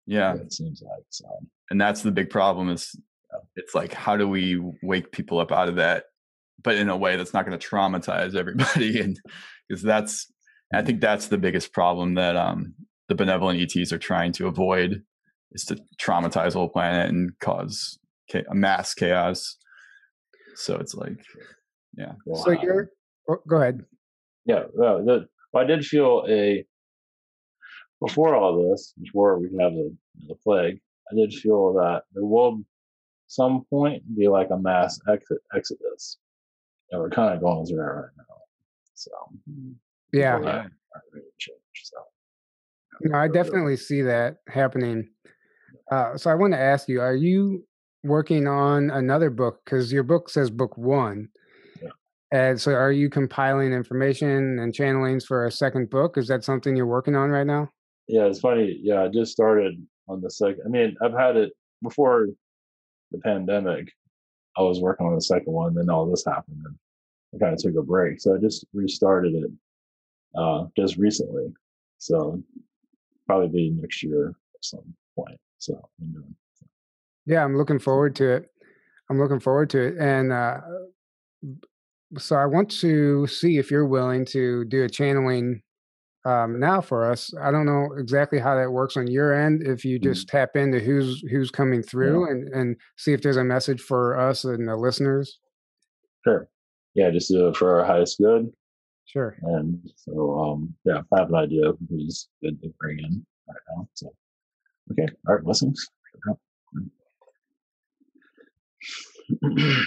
Yeah. It seems like so. And that's the big problem is it's like how do we wake people up out of that but in a way that's not going to traumatize everybody [LAUGHS] and because that's I think that's the biggest problem that um the benevolent ETs are trying to avoid is to traumatize the whole planet and cause a mass chaos. So it's like, yeah. So you're, oh, go ahead. Yeah, well, the, I did feel a before all this, before we have the, the plague, I did feel that there will some point be like a mass exit exodus. And we're kind of going through that right now. So yeah. Really change, so. No, I definitely see that happening. Uh, so I want to ask you: Are you working on another book? Because your book says book one, yeah. and so are you compiling information and channelings for a second book? Is that something you're working on right now? Yeah, it's funny. Yeah, I just started on the second. I mean, I've had it before the pandemic. I was working on the second one, then all this happened, and I kind of took a break. So I just restarted it uh, just recently. So probably next year at some point. So, yeah, I'm looking forward to it. I'm looking forward to it, and uh, so I want to see if you're willing to do a channeling um, now for us. I don't know exactly how that works on your end. If you mm-hmm. just mm-hmm. tap into who's who's coming through yeah. and and see if there's a message for us and the listeners. Sure. Yeah, just do it for our highest good. Sure. And so, um, yeah, I have an idea of who's good to bring in right now. So, okay. All right. Blessings. [CLEARS THROAT]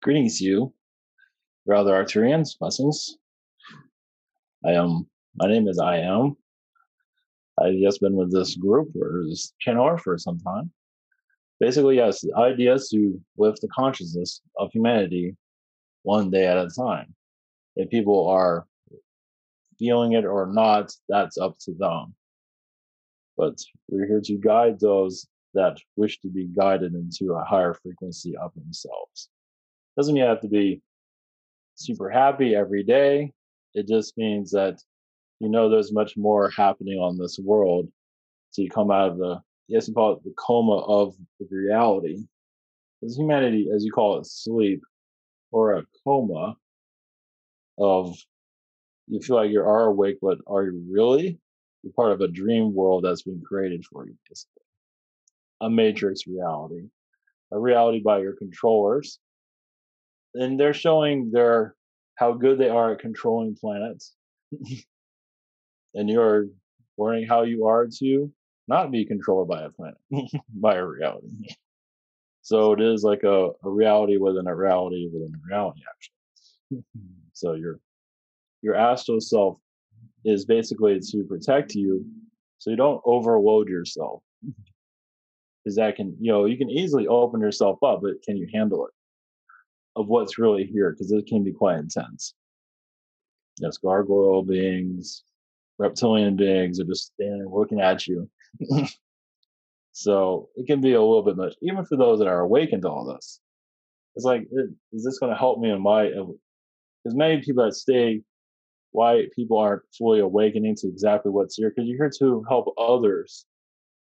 Greetings, you, brother Arcturians, blessings. I am. My name is I am. I've just been with this group or this channeler for some time. Basically, yes, the idea is to lift the consciousness of humanity one day at a time. If people are feeling it or not, that's up to them. But we're here to guide those that wish to be guided into a higher frequency of themselves. Doesn't mean you have to be super happy every day. It just means that you know there's much more happening on this world. So you come out of the, yes, you call it the coma of reality. Because humanity, as you call it, sleep or a coma of you feel like you are awake, but are you really? You're part of a dream world that's been created for you, basically. A matrix reality, a reality by your controllers. And they're showing their how good they are at controlling planets. and you're learning how you are to not be controlled by a planet, [LAUGHS] by a reality. So it is like a, a reality within a reality within a reality, actually. [LAUGHS] so your your astral self is basically to protect you, so you don't overload yourself. Because that can, you know, you can easily open yourself up, but can you handle it? Of what's really here, because it can be quite intense. Yes, gargoyle beings, reptilian beings are just standing looking at you. [LAUGHS] so it can be a little bit much, even for those that are awakened to all this. It's like, eh, is this going to help me in my? Because many people that stay, why people aren't fully awakening to exactly what's here, because you're here to help others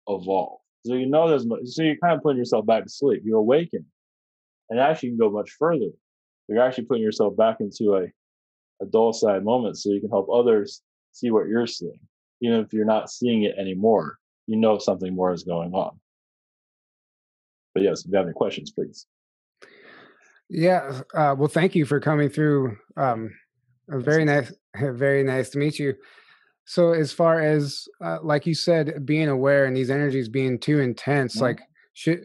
evolve. So you know there's, much so you're kind of putting yourself back to sleep. You're awakened, and actually you can go much further. You're actually putting yourself back into a a dull side moment, so you can help others see what you're seeing, even if you're not seeing it anymore. You know something more is going on. But yes, if you have any questions, please. Yeah. Uh, well, thank you for coming through. Um, very nice. [LAUGHS] Very nice to meet you. So, as far as uh, like you said, being aware and these energies being too intense, mm-hmm. like should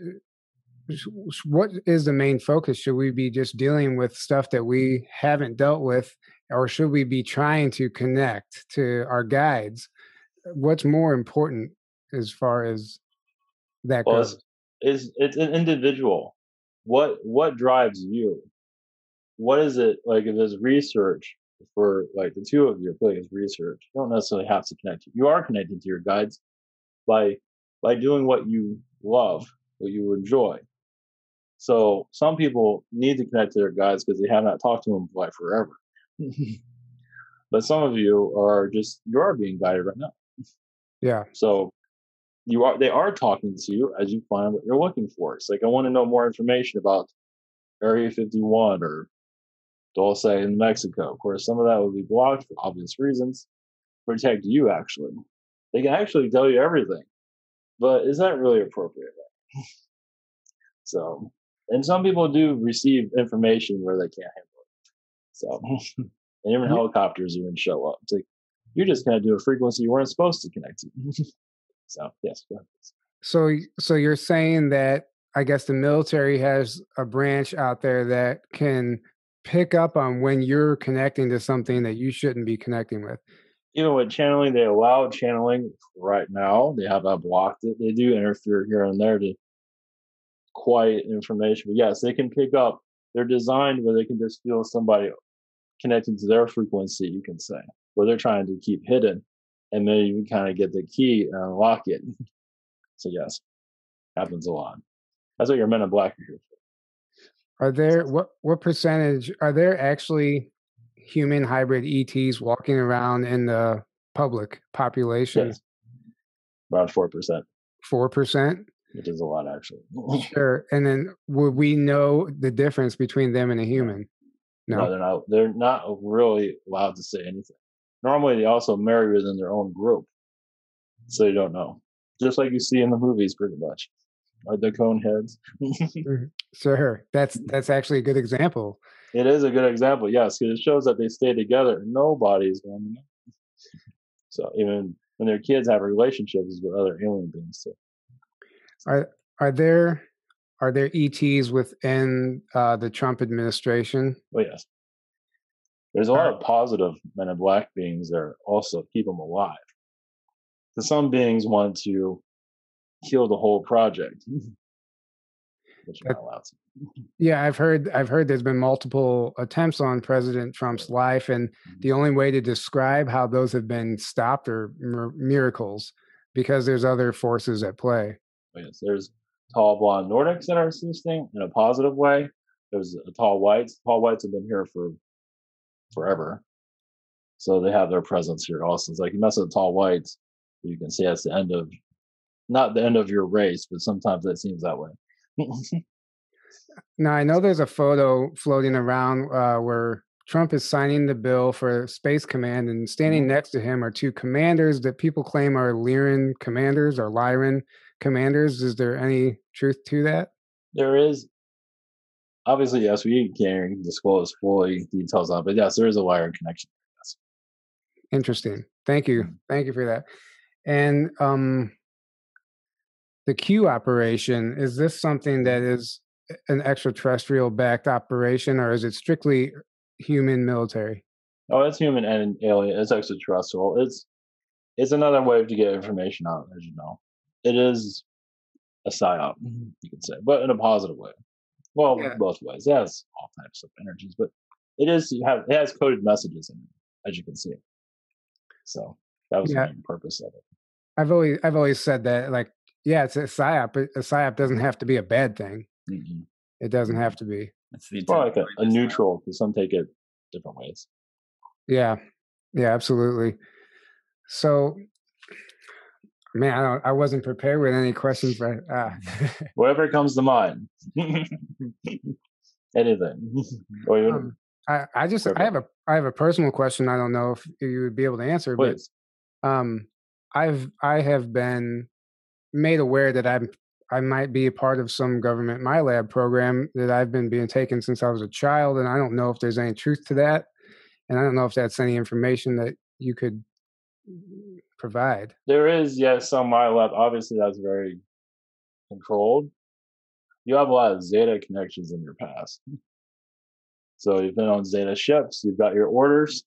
what is the main focus? Should we be just dealing with stuff that we haven't dealt with or should we be trying to connect to our guides? What's more important as far as that well, goes? Is it's an individual. What what drives you? What is it like? If there's research for like the two of you, I feel like it's research. You don't necessarily have to connect. You are connecting to your guides by by doing what you love, what you enjoy. So some people need to connect to their guides because they have not talked to them like forever. [LAUGHS] but some of you are just you are being guided right now. Yeah. So you are they are talking to you as you find what you're looking for. It's like I want to know more information about Area 51 or Dulce in Mexico. Of course, some of that will be blocked for obvious reasons. Protect you actually. They can actually tell you everything. But is that really appropriate? [LAUGHS] so and some people do receive information where they can't handle it. so, [LAUGHS] and even helicopters even show up. It's like you're just going to do a frequency you weren't supposed to connect to. [LAUGHS] so, yes. So, so you're saying that I guess the military has a branch out there that can pick up on when you're connecting to something that you shouldn't be connecting with. Even with channeling, they allow channeling right now. They have not blocked it. They do interfere here and there to quiet information. But yes, they can pick up. They're designed where they can just feel somebody connecting to their frequency, you can say, where they're trying to keep hidden. And then you kind of get the key and unlock it. [LAUGHS] so, yes, happens a lot. That's what your men in black are here for. Are there, what, what percentage, are there actually human hybrid ETs walking around in the public population? Yes. About 4%. 4%? Which is a lot, actually. [LAUGHS] sure. And then would we know the difference between them and a human? No. no, they're not. They're not really allowed to say anything. Normally, they also marry within their own group, so you don't know. Just like you see in the movies, pretty much, like the cone heads. [LAUGHS] Mm-hmm. sure, that's [LAUGHS] that's actually a good example. It is a good example, yes, because it shows that they stay together. Nobody's going to know. So even when their kids have relationships with other alien beings, too. Are are there are there ETs within uh, the Trump administration? Oh yes, there's a lot of positive Men in Black beings there also keep them alive. some beings want to kill the whole project, [LAUGHS] which you're not allowed to. [LAUGHS] Yeah, I've heard I've heard there's been multiple attempts on President Trump's life, and Mm-hmm. the only way to describe how those have been stopped are mir- miracles because there's other forces at play. Yes, there's tall blonde Nordics that are assisting in a positive way. There's a tall whites. Tall whites have been here for forever, so they have their presence here. Also, it's like you mess with tall whites, you can see that's the end of not the end of your race, but sometimes that seems that way. [LAUGHS] Now I know there's a photo floating around uh, where Trump is signing the bill for Space Command, and standing Mhm. next to him are two commanders that people claim are Lyran commanders or Lyran commanders. Is there any truth to that? there is obviously yes, we can't disclose fully details on, but yes, there is a wire connection. Yes. Interesting. Thank you. Mm. Thank you for that. And um the Q operation, is this something that is an extraterrestrial backed operation or is it strictly human military? Oh, it's human and alien. It's extraterrestrial. It's it's another way to get information out, as you know. It is a psyop, you could say, but in a positive way. Well, Yeah. both ways. It has all types of energies, but it is you have it has coded messages in it, as you can see. So that was Yeah. the main purpose of it. I've always I've always said that like yeah, it's a psyop. but A psyop doesn't have to be a bad thing. Mhm. It doesn't have to be. It's the Well, like a, a neutral, because some take it different ways. Yeah. Yeah, absolutely. So man, I, don't, I wasn't prepared with any questions, but uh, [LAUGHS] Whatever comes to mind. [LAUGHS] Anything. um, I, I just I have a I have a personal question. I don't know if you would be able to answer, but um i've i have been made aware that i'm i might be a part of some government MILAB program that i've been being taken since i was a child and i don't know if there's any truth to that and i don't know if that's any information that you could provide There is, yes, some MILAB. Obviously, that's very controlled. You have a lot of Zeta connections in your past. So you've been on Zeta ships. You've got your orders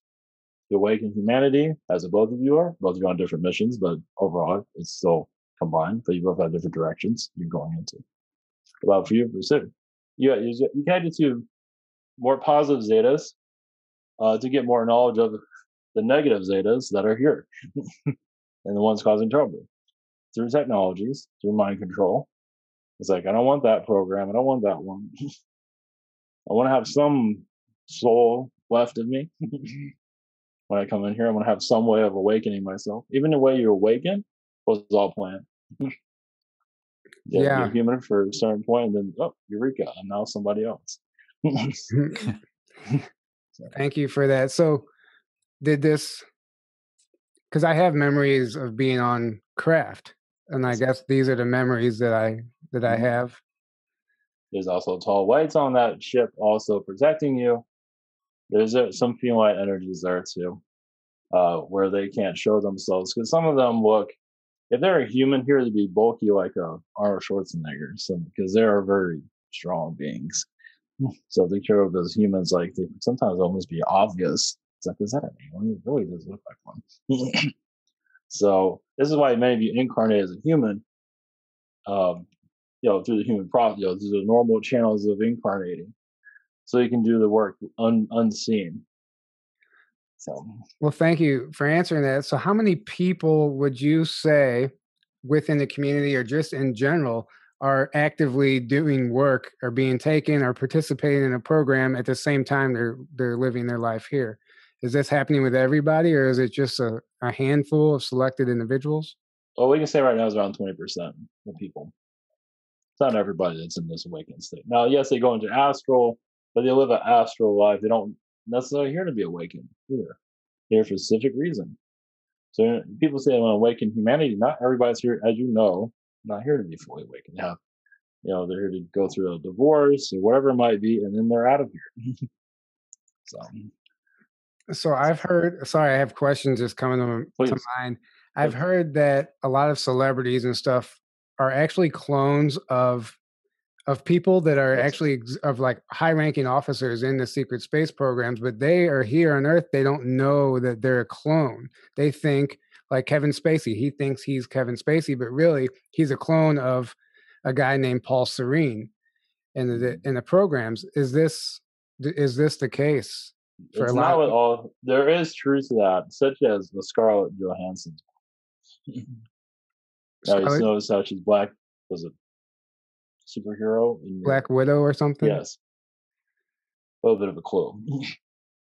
to awaken humanity, as both of you are. Both of you on different missions, but overall, it's still combined. But you both have different directions you're going into. Well, for you, for you, you, you connected to more positive Zetas uh, to get more knowledge of the negative Zetas that are here [LAUGHS] and the ones causing trouble through technologies, through mind control. It's like, I don't want that program. I don't want that one. [LAUGHS] I want to have some soul left of me. [LAUGHS] when I come in here, I want to have some way of awakening myself. Even the way you awaken was all planned. yeah, Yeah. You're human for a certain point, and then, oh, Eureka, I'm now somebody else. thank you for that so did this because i have memories of being on craft and i guess these are the memories that i that i Mhm. have There's also tall whites on that ship, also protecting you. There's uh, some feline energies there too, uh, where they can't show themselves because some of them look. If they're a human here, they'd be bulky like a Arnold Schwarzenegger, so because they are very strong beings. [LAUGHS] So they show of those humans, like they sometimes almost be obvious. It's like, is that an alien? It really does look like one. [LAUGHS] so this is why many of you incarnate as a human. Um, you know, through the human process, you know, through the normal channels of incarnating, so you can do the work un, unseen. So, Well, thank you for answering that. So, how many people would you say within the community or just in general are actively doing work or being taken or participating in a program at the same time they're they're living their life here? Is this happening with everybody or is it just a, a handful of selected individuals? well, we can say right now is around twenty percent of people. It's not everybody that's in this awakened state. Now, yes, they go into astral, but they live an astral life. They don't necessarily here to be awakened either. They're here for a specific reason. So people say they want to awaken humanity. Not everybody's here, as you know, not here to be fully awakened. They have, you know, they're here to go through a divorce or whatever it might be, and then they're out of here. [LAUGHS] so So I've heard. Sorry, I have questions just coming to, to mind. I've Please. heard that a lot of celebrities and stuff are actually clones of of people that are Yes. actually ex- of like high-ranking officers in the secret space programs, but they are here on Earth. They don't know that they're a clone. They think like Kevin Spacey. He thinks he's Kevin Spacey, but really he's a clone of a guy named Paul Serene in the Mm-hmm. in the programs. Is this is this the case for it's a not with all. There is truth to that, such as the Scarlett Johansson. [LAUGHS] Scarlett- notice how she's black. Was it superhero? In your- Black Widow or something? Yes. A little bit of a clue.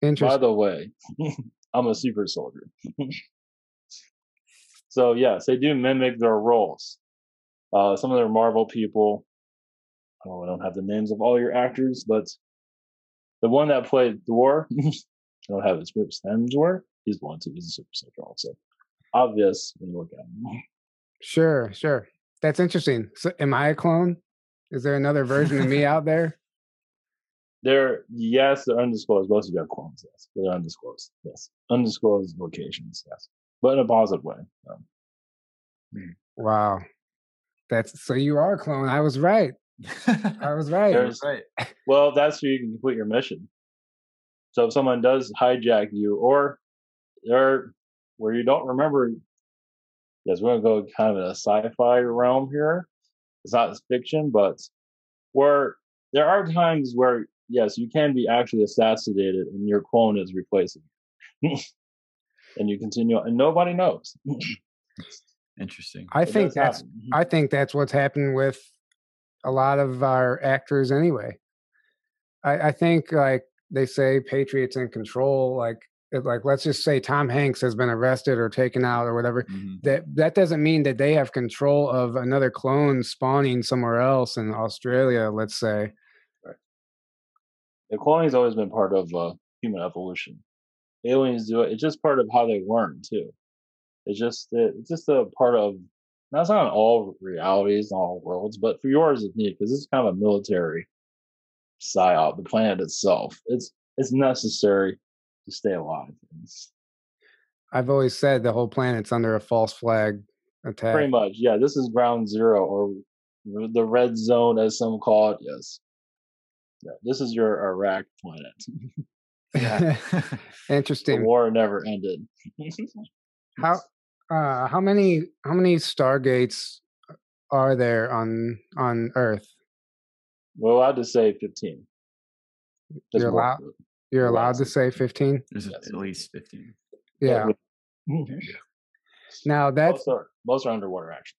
Interesting. [LAUGHS] By the way, [LAUGHS] I'm a super soldier. so yes, they do mimic their roles. Uh, some of their Marvel people. Oh, I don't have the names of all your actors, but the one that played Thor, [LAUGHS] I don't have his first Hemsworth. He's the one too. He's a super soldier also. Obvious when you look at him. Sure, sure. That's interesting. So, am I a clone? Is there another version of me [LAUGHS] out there? They're yes, they're undisclosed. Most of you have clones, yes. They're undisclosed. Yes. Undisclosed locations, yes. But in a positive way. Um, Wow. That's so you are a clone. I was right. I [LAUGHS] was right. There's- right. [LAUGHS] Well, that's where you can complete your mission. So if someone does hijack you, or or where you don't remember, yes, we're gonna go kind of in a sci-fi realm here. It's not fiction, but where there are times where yes, you can be actually assassinated, and your clone is replacing you, [LAUGHS] and you continue, and nobody knows. Interesting. I It think that's happen. Mm-hmm. I think that's what's happened with a lot of our actors anyway. I, I think like they say Patriots in control, like like let's just say Tom Hanks has been arrested or taken out or whatever. Mhm. That that doesn't mean that they have control of another clone spawning somewhere else in Australia, let's say. the cloning's always been part of uh, human evolution. Aliens do it. It's just part of how they learn too. It's just it's just a part of. That's not in all realities, in all worlds, but for yours it's neat because it's kind of a military psyop. The planet itself, it's it's necessary to stay alive. It's I've always said the whole planet's under a false flag attack. pretty much, yeah. This is ground zero, or the red zone, as some call it. Yes, yeah. This is your Iraq planet. [LAUGHS] [LAUGHS] Yeah. the Interesting. war never ended. [LAUGHS] How uh how many how many stargates are there on on Earth? We're allowed to say 15. Just You're allowed- You're You're allowed allowed to to. say 15? There's Yes. at least 15. Yeah. Now that's most are most are underwater actually.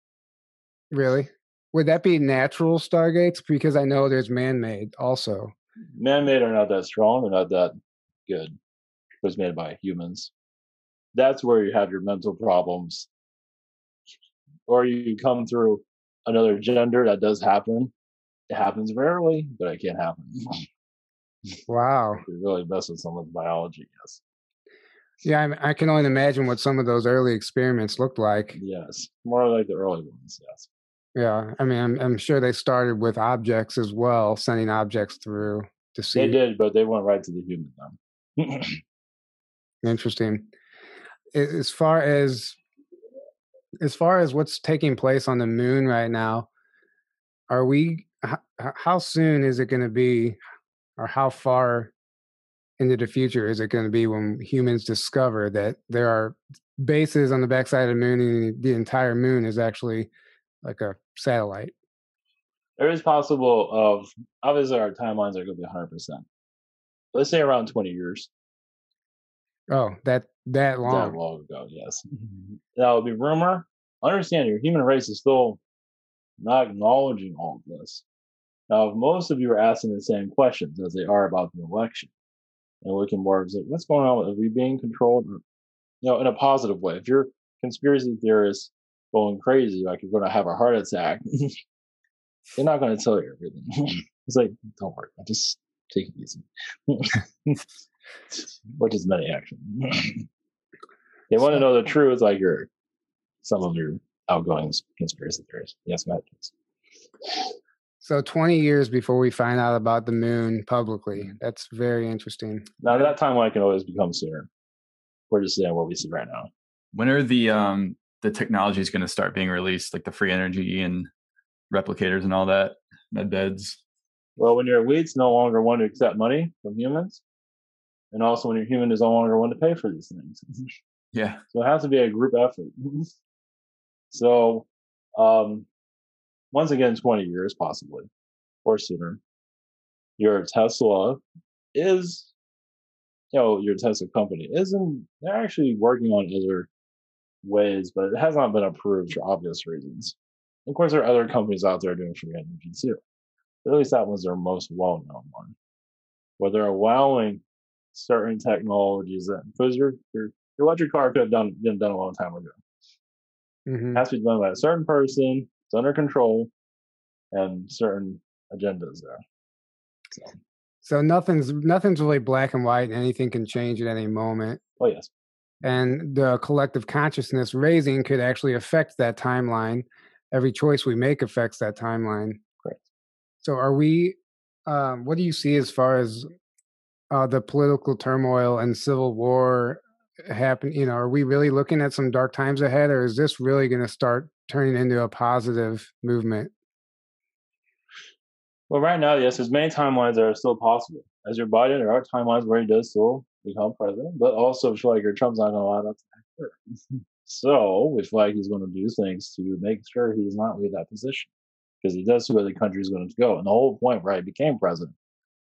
really would that be natural stargates? Because I know there's man-made also. Man-made are not that strong. They're not that good. It was made by humans. That's where you have your mental problems, or you come through another gender. That does happen. It happens rarely, but it can happen. Wow. [LAUGHS] You really mess with someone's biology. Yes, Yeah, I, I can only imagine what some of those early experiments looked like. yes, more like the early ones. Yes. Yeah, I mean, I'm, I'm sure they started with objects as well, sending objects through to see. They did, but they went right to the human now. [CLEARS THROAT] Interesting. As far as as far as what's taking place on the moon right now, are we? h- h- How soon is it going to be, or how far into the future is it going to be when humans discover that there are bases on the backside of the moon and the entire moon is actually like a satellite? there is possible of obviously our timelines are going to be 100 percent let's say around 20 years Oh, that that long. that long. ago yes that would be rumor understand your human race is still not acknowledging all of this now if most of you are asking the same questions as they are about the election and looking more like what's going on are we being controlled or, you know in a positive way if you're conspiracy theorists going crazy like you're going to have a heart attack [LAUGHS] they're not going to tell you everything. [LAUGHS] it's like, don't worry, I'll just take it easy. [LAUGHS] Which is many action. they want to know the truth, like your some of your outgoing conspiracy theories. Yes, Matt. please. So 20 years before we find out about the moon publicly. That's very interesting. Now that timeline can always become sooner. We're just saying what we see right now. When are the um the technologies going to start being released, like the free energy and replicators and all that, med beds? Well, when your elites no longer want to accept money from humans, and also when your human is no longer one to pay for these things. [LAUGHS] Yeah. So it has to be a group effort. [LAUGHS] so, um, once again, 20 years possibly or sooner, your Tesla is, you know, your Tesla company isn't, they're actually working on other ways, but it has not been approved for obvious reasons. Of course, there are other companies out there doing free energy too. But at least that one's their most well known one. Where they're allowing certain technologies that, because your, your, your electric car could have done, been done a long time ago. Mhm. It has to be done by a certain person, it's under control, and certain agendas there. So, So nothing's nothing's really black and white, and anything can change at any moment. oh, yes. And the collective consciousness raising could actually affect that timeline. Every choice we make affects that timeline. Correct. So, are we? Um, what do you see as far as uh, the political turmoil and civil war happen? You know, are we really looking at some dark times ahead, or is this really going to start turning into a positive movement? Well, right now, yes, there's many timelines that are still possible. As your Biden, there are timelines where he does still become president, but also your Trump's not going to allow that to happen. so feel like he's going to do things to make sure he does not leave that position because he does see where the country is going to go. And the whole point right became president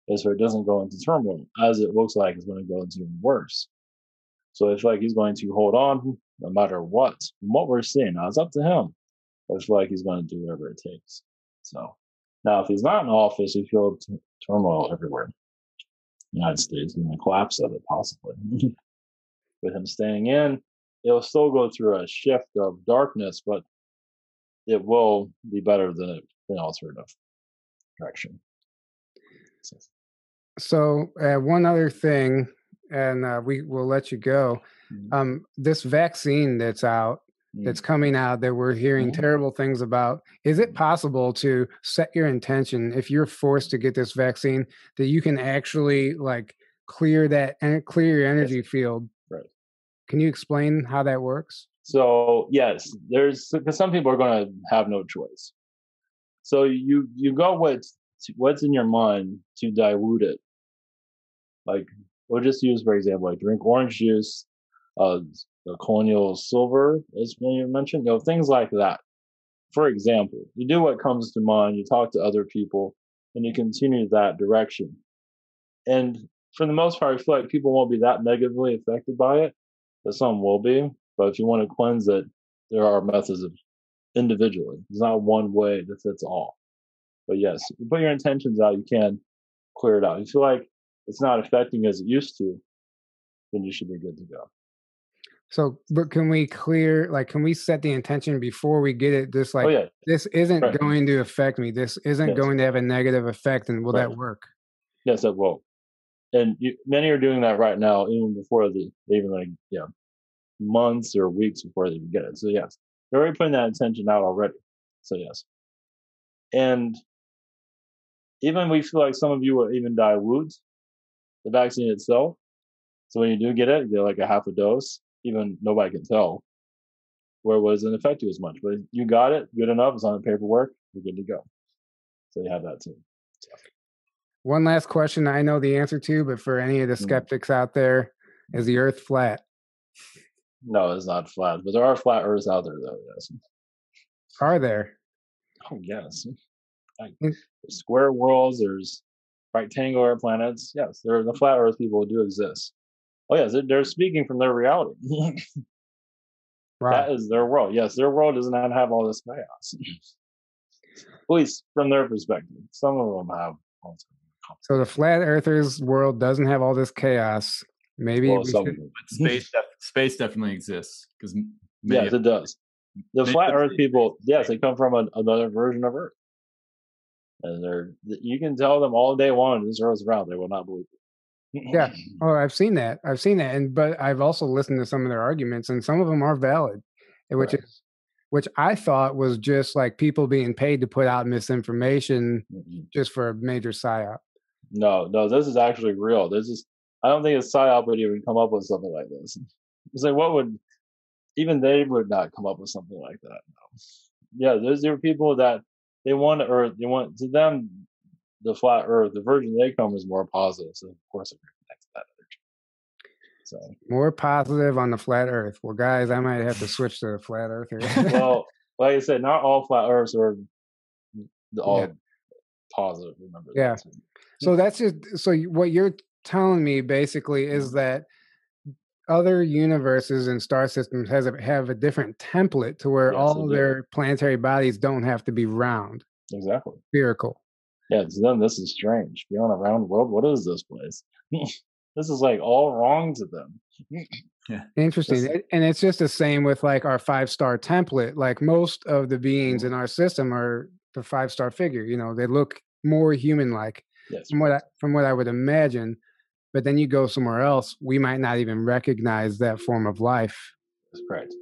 is so it doesn't go into turmoil, as it looks like it's going to go into worse. So I feel like he's going to hold on no matter what. What we're seeing, now it's up to him. But I feel like he's going to do whatever it takes. So now, if he's not in office, we feel t- turmoil everywhere. United States and the collapse of it, possibly. [LAUGHS] With him staying in, it'll still go through a shift of darkness, but it will be better than an alternative direction. So, So, uh, one other thing, and uh, we will let you go. Mhm. Um, this vaccine that's out, mm, that's coming out, that we're hearing Mhm. terrible things about. Is it possible to set your intention if you're forced to get this vaccine that you can actually like clear that and clear your energy field? Right. Can you explain how that works? So yes, there's because some people are going to have no choice. So you you go with what's in your mind to dilute it. Like we'll just use for example, like drink orange juice, uh, the colloidal silver, as you mentioned, you know, things like that. For example, you do what comes to mind, you talk to other people, and you continue that direction. And for the most part, I feel like people won't be that negatively affected by it, but some will be. But if you want to cleanse it, there are methods of individually. There's not one way that fits all. But yes, you put your intentions out, you can clear it out. You feel like it's not affecting as it used to, then you should be good to go. So, but can we clear, like, can we set the intention before we get it? Just oh, like, oh yeah, this isn't Right. going to affect me. This isn't Yes. going to have a negative effect. And will that work? yes, that will. And you, many are doing that right now, even before the even like yeah, months or weeks before they even get it. So yes, they're already putting that intention out already. So yes, and even we feel like some of you will even dilute the vaccine itself. So when you do get it, you get like a half a dose. Even nobody can tell where it wasn't affect you as much. But you got it, good enough. It's on the paperwork. You're good to go. So you have that too. One last question I know the answer to, but for any of the Mm. skeptics out there, is the earth flat? No, it's not flat, but there are flat Earths out there, though. Yes. Are there? Oh, yes. Like, there's square worlds. There's rectangular planets. Yes, there the flat Earth people do exist. Oh, yes, they're, they're speaking from their reality. Wow. [LAUGHS] That is their world. Yes, their world does not have all this chaos. [LAUGHS] At least from their perspective. Some of them have. all this So the flat earthers world doesn't have all this chaos. Maybe Well, we some should. But space, def- space definitely exists because Yes, it does. The flat Earth people, yes, they come from an, another version of Earth, and they're you can tell them all day long this Earth's round, they will not believe it. Yeah. [LAUGHS] Oh, I've seen that. I've seen that, and but I've also listened to some of their arguments, and some of them are valid, eh, which Right. is which I thought was just like people being paid to put out misinformation Mhm. just for a major psyop. No, no, this is actually real. This is I don't think a psyop would even come up with something like this. It's like what would even they would not come up with something like that. No. Yeah, those are people that they want Earth. They want to them the flat Earth, the virgin they come is more positive. So of course going to that energy. So More positive on the flat Earth. Well, guys, I might have to switch to the flat Earth here. [LAUGHS] well, like I said, not all flat Earths are all Yeah. positive. Remember Yeah. that. so that's just so what you're telling me basically is mm-hmm. that other universes and star systems has a, have a different template to where Yes, all they their planetary bodies don't have to be round, Exactly. spherical. Yeah, to them this is strange. Beyond a round world, what is this place? [LAUGHS] this is like all wrong to them. Yeah. Interesting. This- and it's just the same with like our five star template. Like most of the beings mm-hmm. in our system are the five star figure. You know, they look more human like Yes. from what I, from what I would imagine. But then you go somewhere else, we might not even recognize that form of life. That's correct.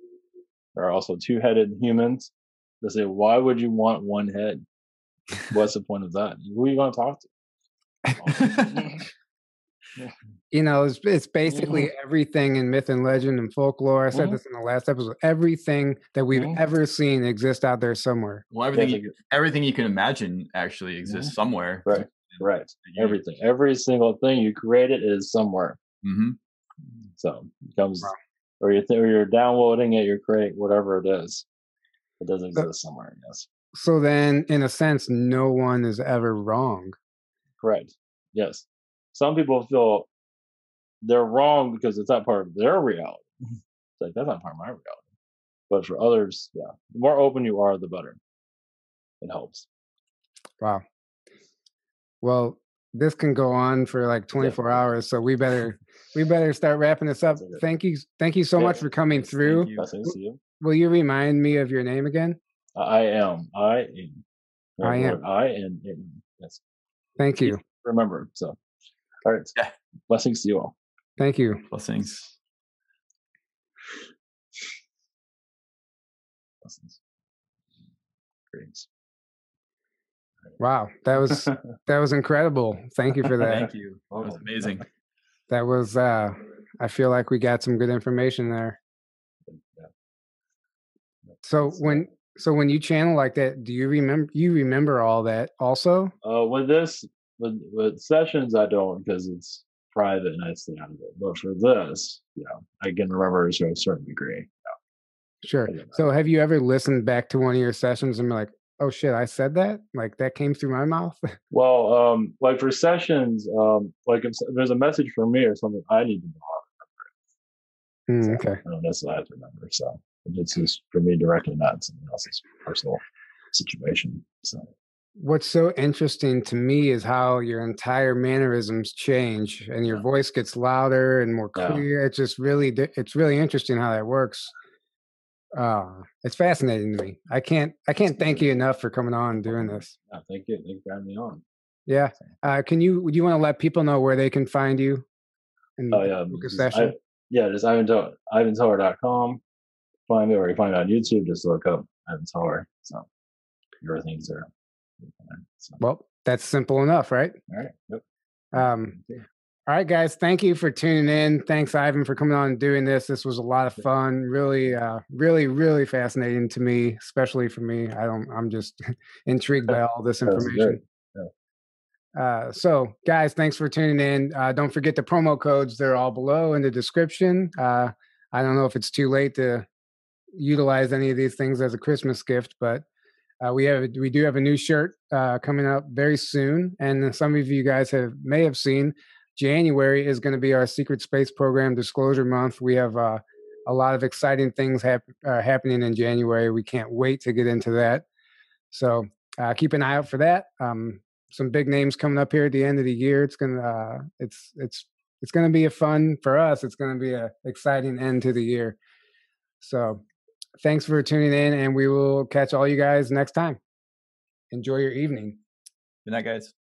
There are also two headed humans. They say, why would you want one head? What's the point of that? Who are you going to talk to? [LAUGHS] You know, it's, it's [LAUGHS] basically everything in myth and legend and folklore. I said Mhm. this in the last episode. Everything that we've Mhm. ever seen exists out there somewhere. well, everything you, everything you can imagine actually exists somewhere. Right. Right. Everything. Every single thing you created is somewhere. hmm So it comes, Wow. or, you're th- or you're downloading it, you're creating whatever it is. It does exist somewhere, yes. So then, in a sense, no one is ever wrong. Correct. Yes. Some people feel they're wrong because it's not part of their reality. [LAUGHS] It's like, that's not part of my reality. But for others, yeah, the more open you are, the better. It helps. Wow. Well, this can go on for like 24 hours, so we better [LAUGHS] we better start wrapping this up. Thank you, thank you so Yeah. much for coming Yes, thank through. you. Blessings to you. Will you remind me of your name again? I am. I am. I am. I am. am. Yes. Thank you, Remember. So, all right. Yeah. Blessings to you all. thank you. Blessings. Blessings. Greetings. Wow, that was [LAUGHS] that was incredible. Thank you for that. Thank you. That was Oh. amazing. That was. uh I feel like we got some good information there. So when so when you channel like that, do you remember you remember all that also? Uh, with this, with, with sessions, I don't because it's private and I stay out of it. But for this, yeah, I can remember to a certain degree. Sure. I get that. So have you ever listened back to one of your sessions and be like, "Oh shit, I said that"? Like that came through my mouth? [LAUGHS] Well, um, like for sessions, um, like if there's a message for me or something, I need to know. Hmm, So okay. I don't necessarily have to remember. So it's just for me directly, not someone else's personal situation. So What's so interesting to me is how your entire mannerisms change and your Yeah. voice gets louder and more Yeah. clear. It's just really it's really interesting how that works. Uh, it's fascinating to me. I can't I can't thank you enough for coming on and doing this. yeah, thank you. Thank you for having me on. Yeah. Uh, can you would you want to let people know where they can find you? And Oh yeah, book a session. I, yeah, just Ivan Teller, ivanteller.com. Find me, or you find it on YouTube. Just look up Ivan Teller. So everything's there. So, well, that's simple enough, right? all right. Yep. Um. All right, guys. Thank you for tuning in. Thanks, Ivan, for coming on and doing this. This was a lot of fun. Really, uh, really, really fascinating to me, especially for me. I don't. I'm just [LAUGHS] intrigued by all this information. Uh, so, guys, thanks for tuning in. Uh, don't forget the promo codes; they're all below in the description. Uh, I don't know if it's too late to utilize any of these things as a Christmas gift, but uh, we have we do have a new shirt uh, coming up very soon, and some of you guys have may have seen. January is going to be our secret space program disclosure month. We have uh, a lot of exciting things hap- uh, happening in January. We can't wait to get into that. So uh, keep an eye out for that. Um, some big names coming up here at the end of the year. It's gonna uh, it's it's it's gonna be a fun for us. It's gonna be a exciting end to the year. So thanks for tuning in, and we will catch all you guys next time. Enjoy your evening. Good night, guys.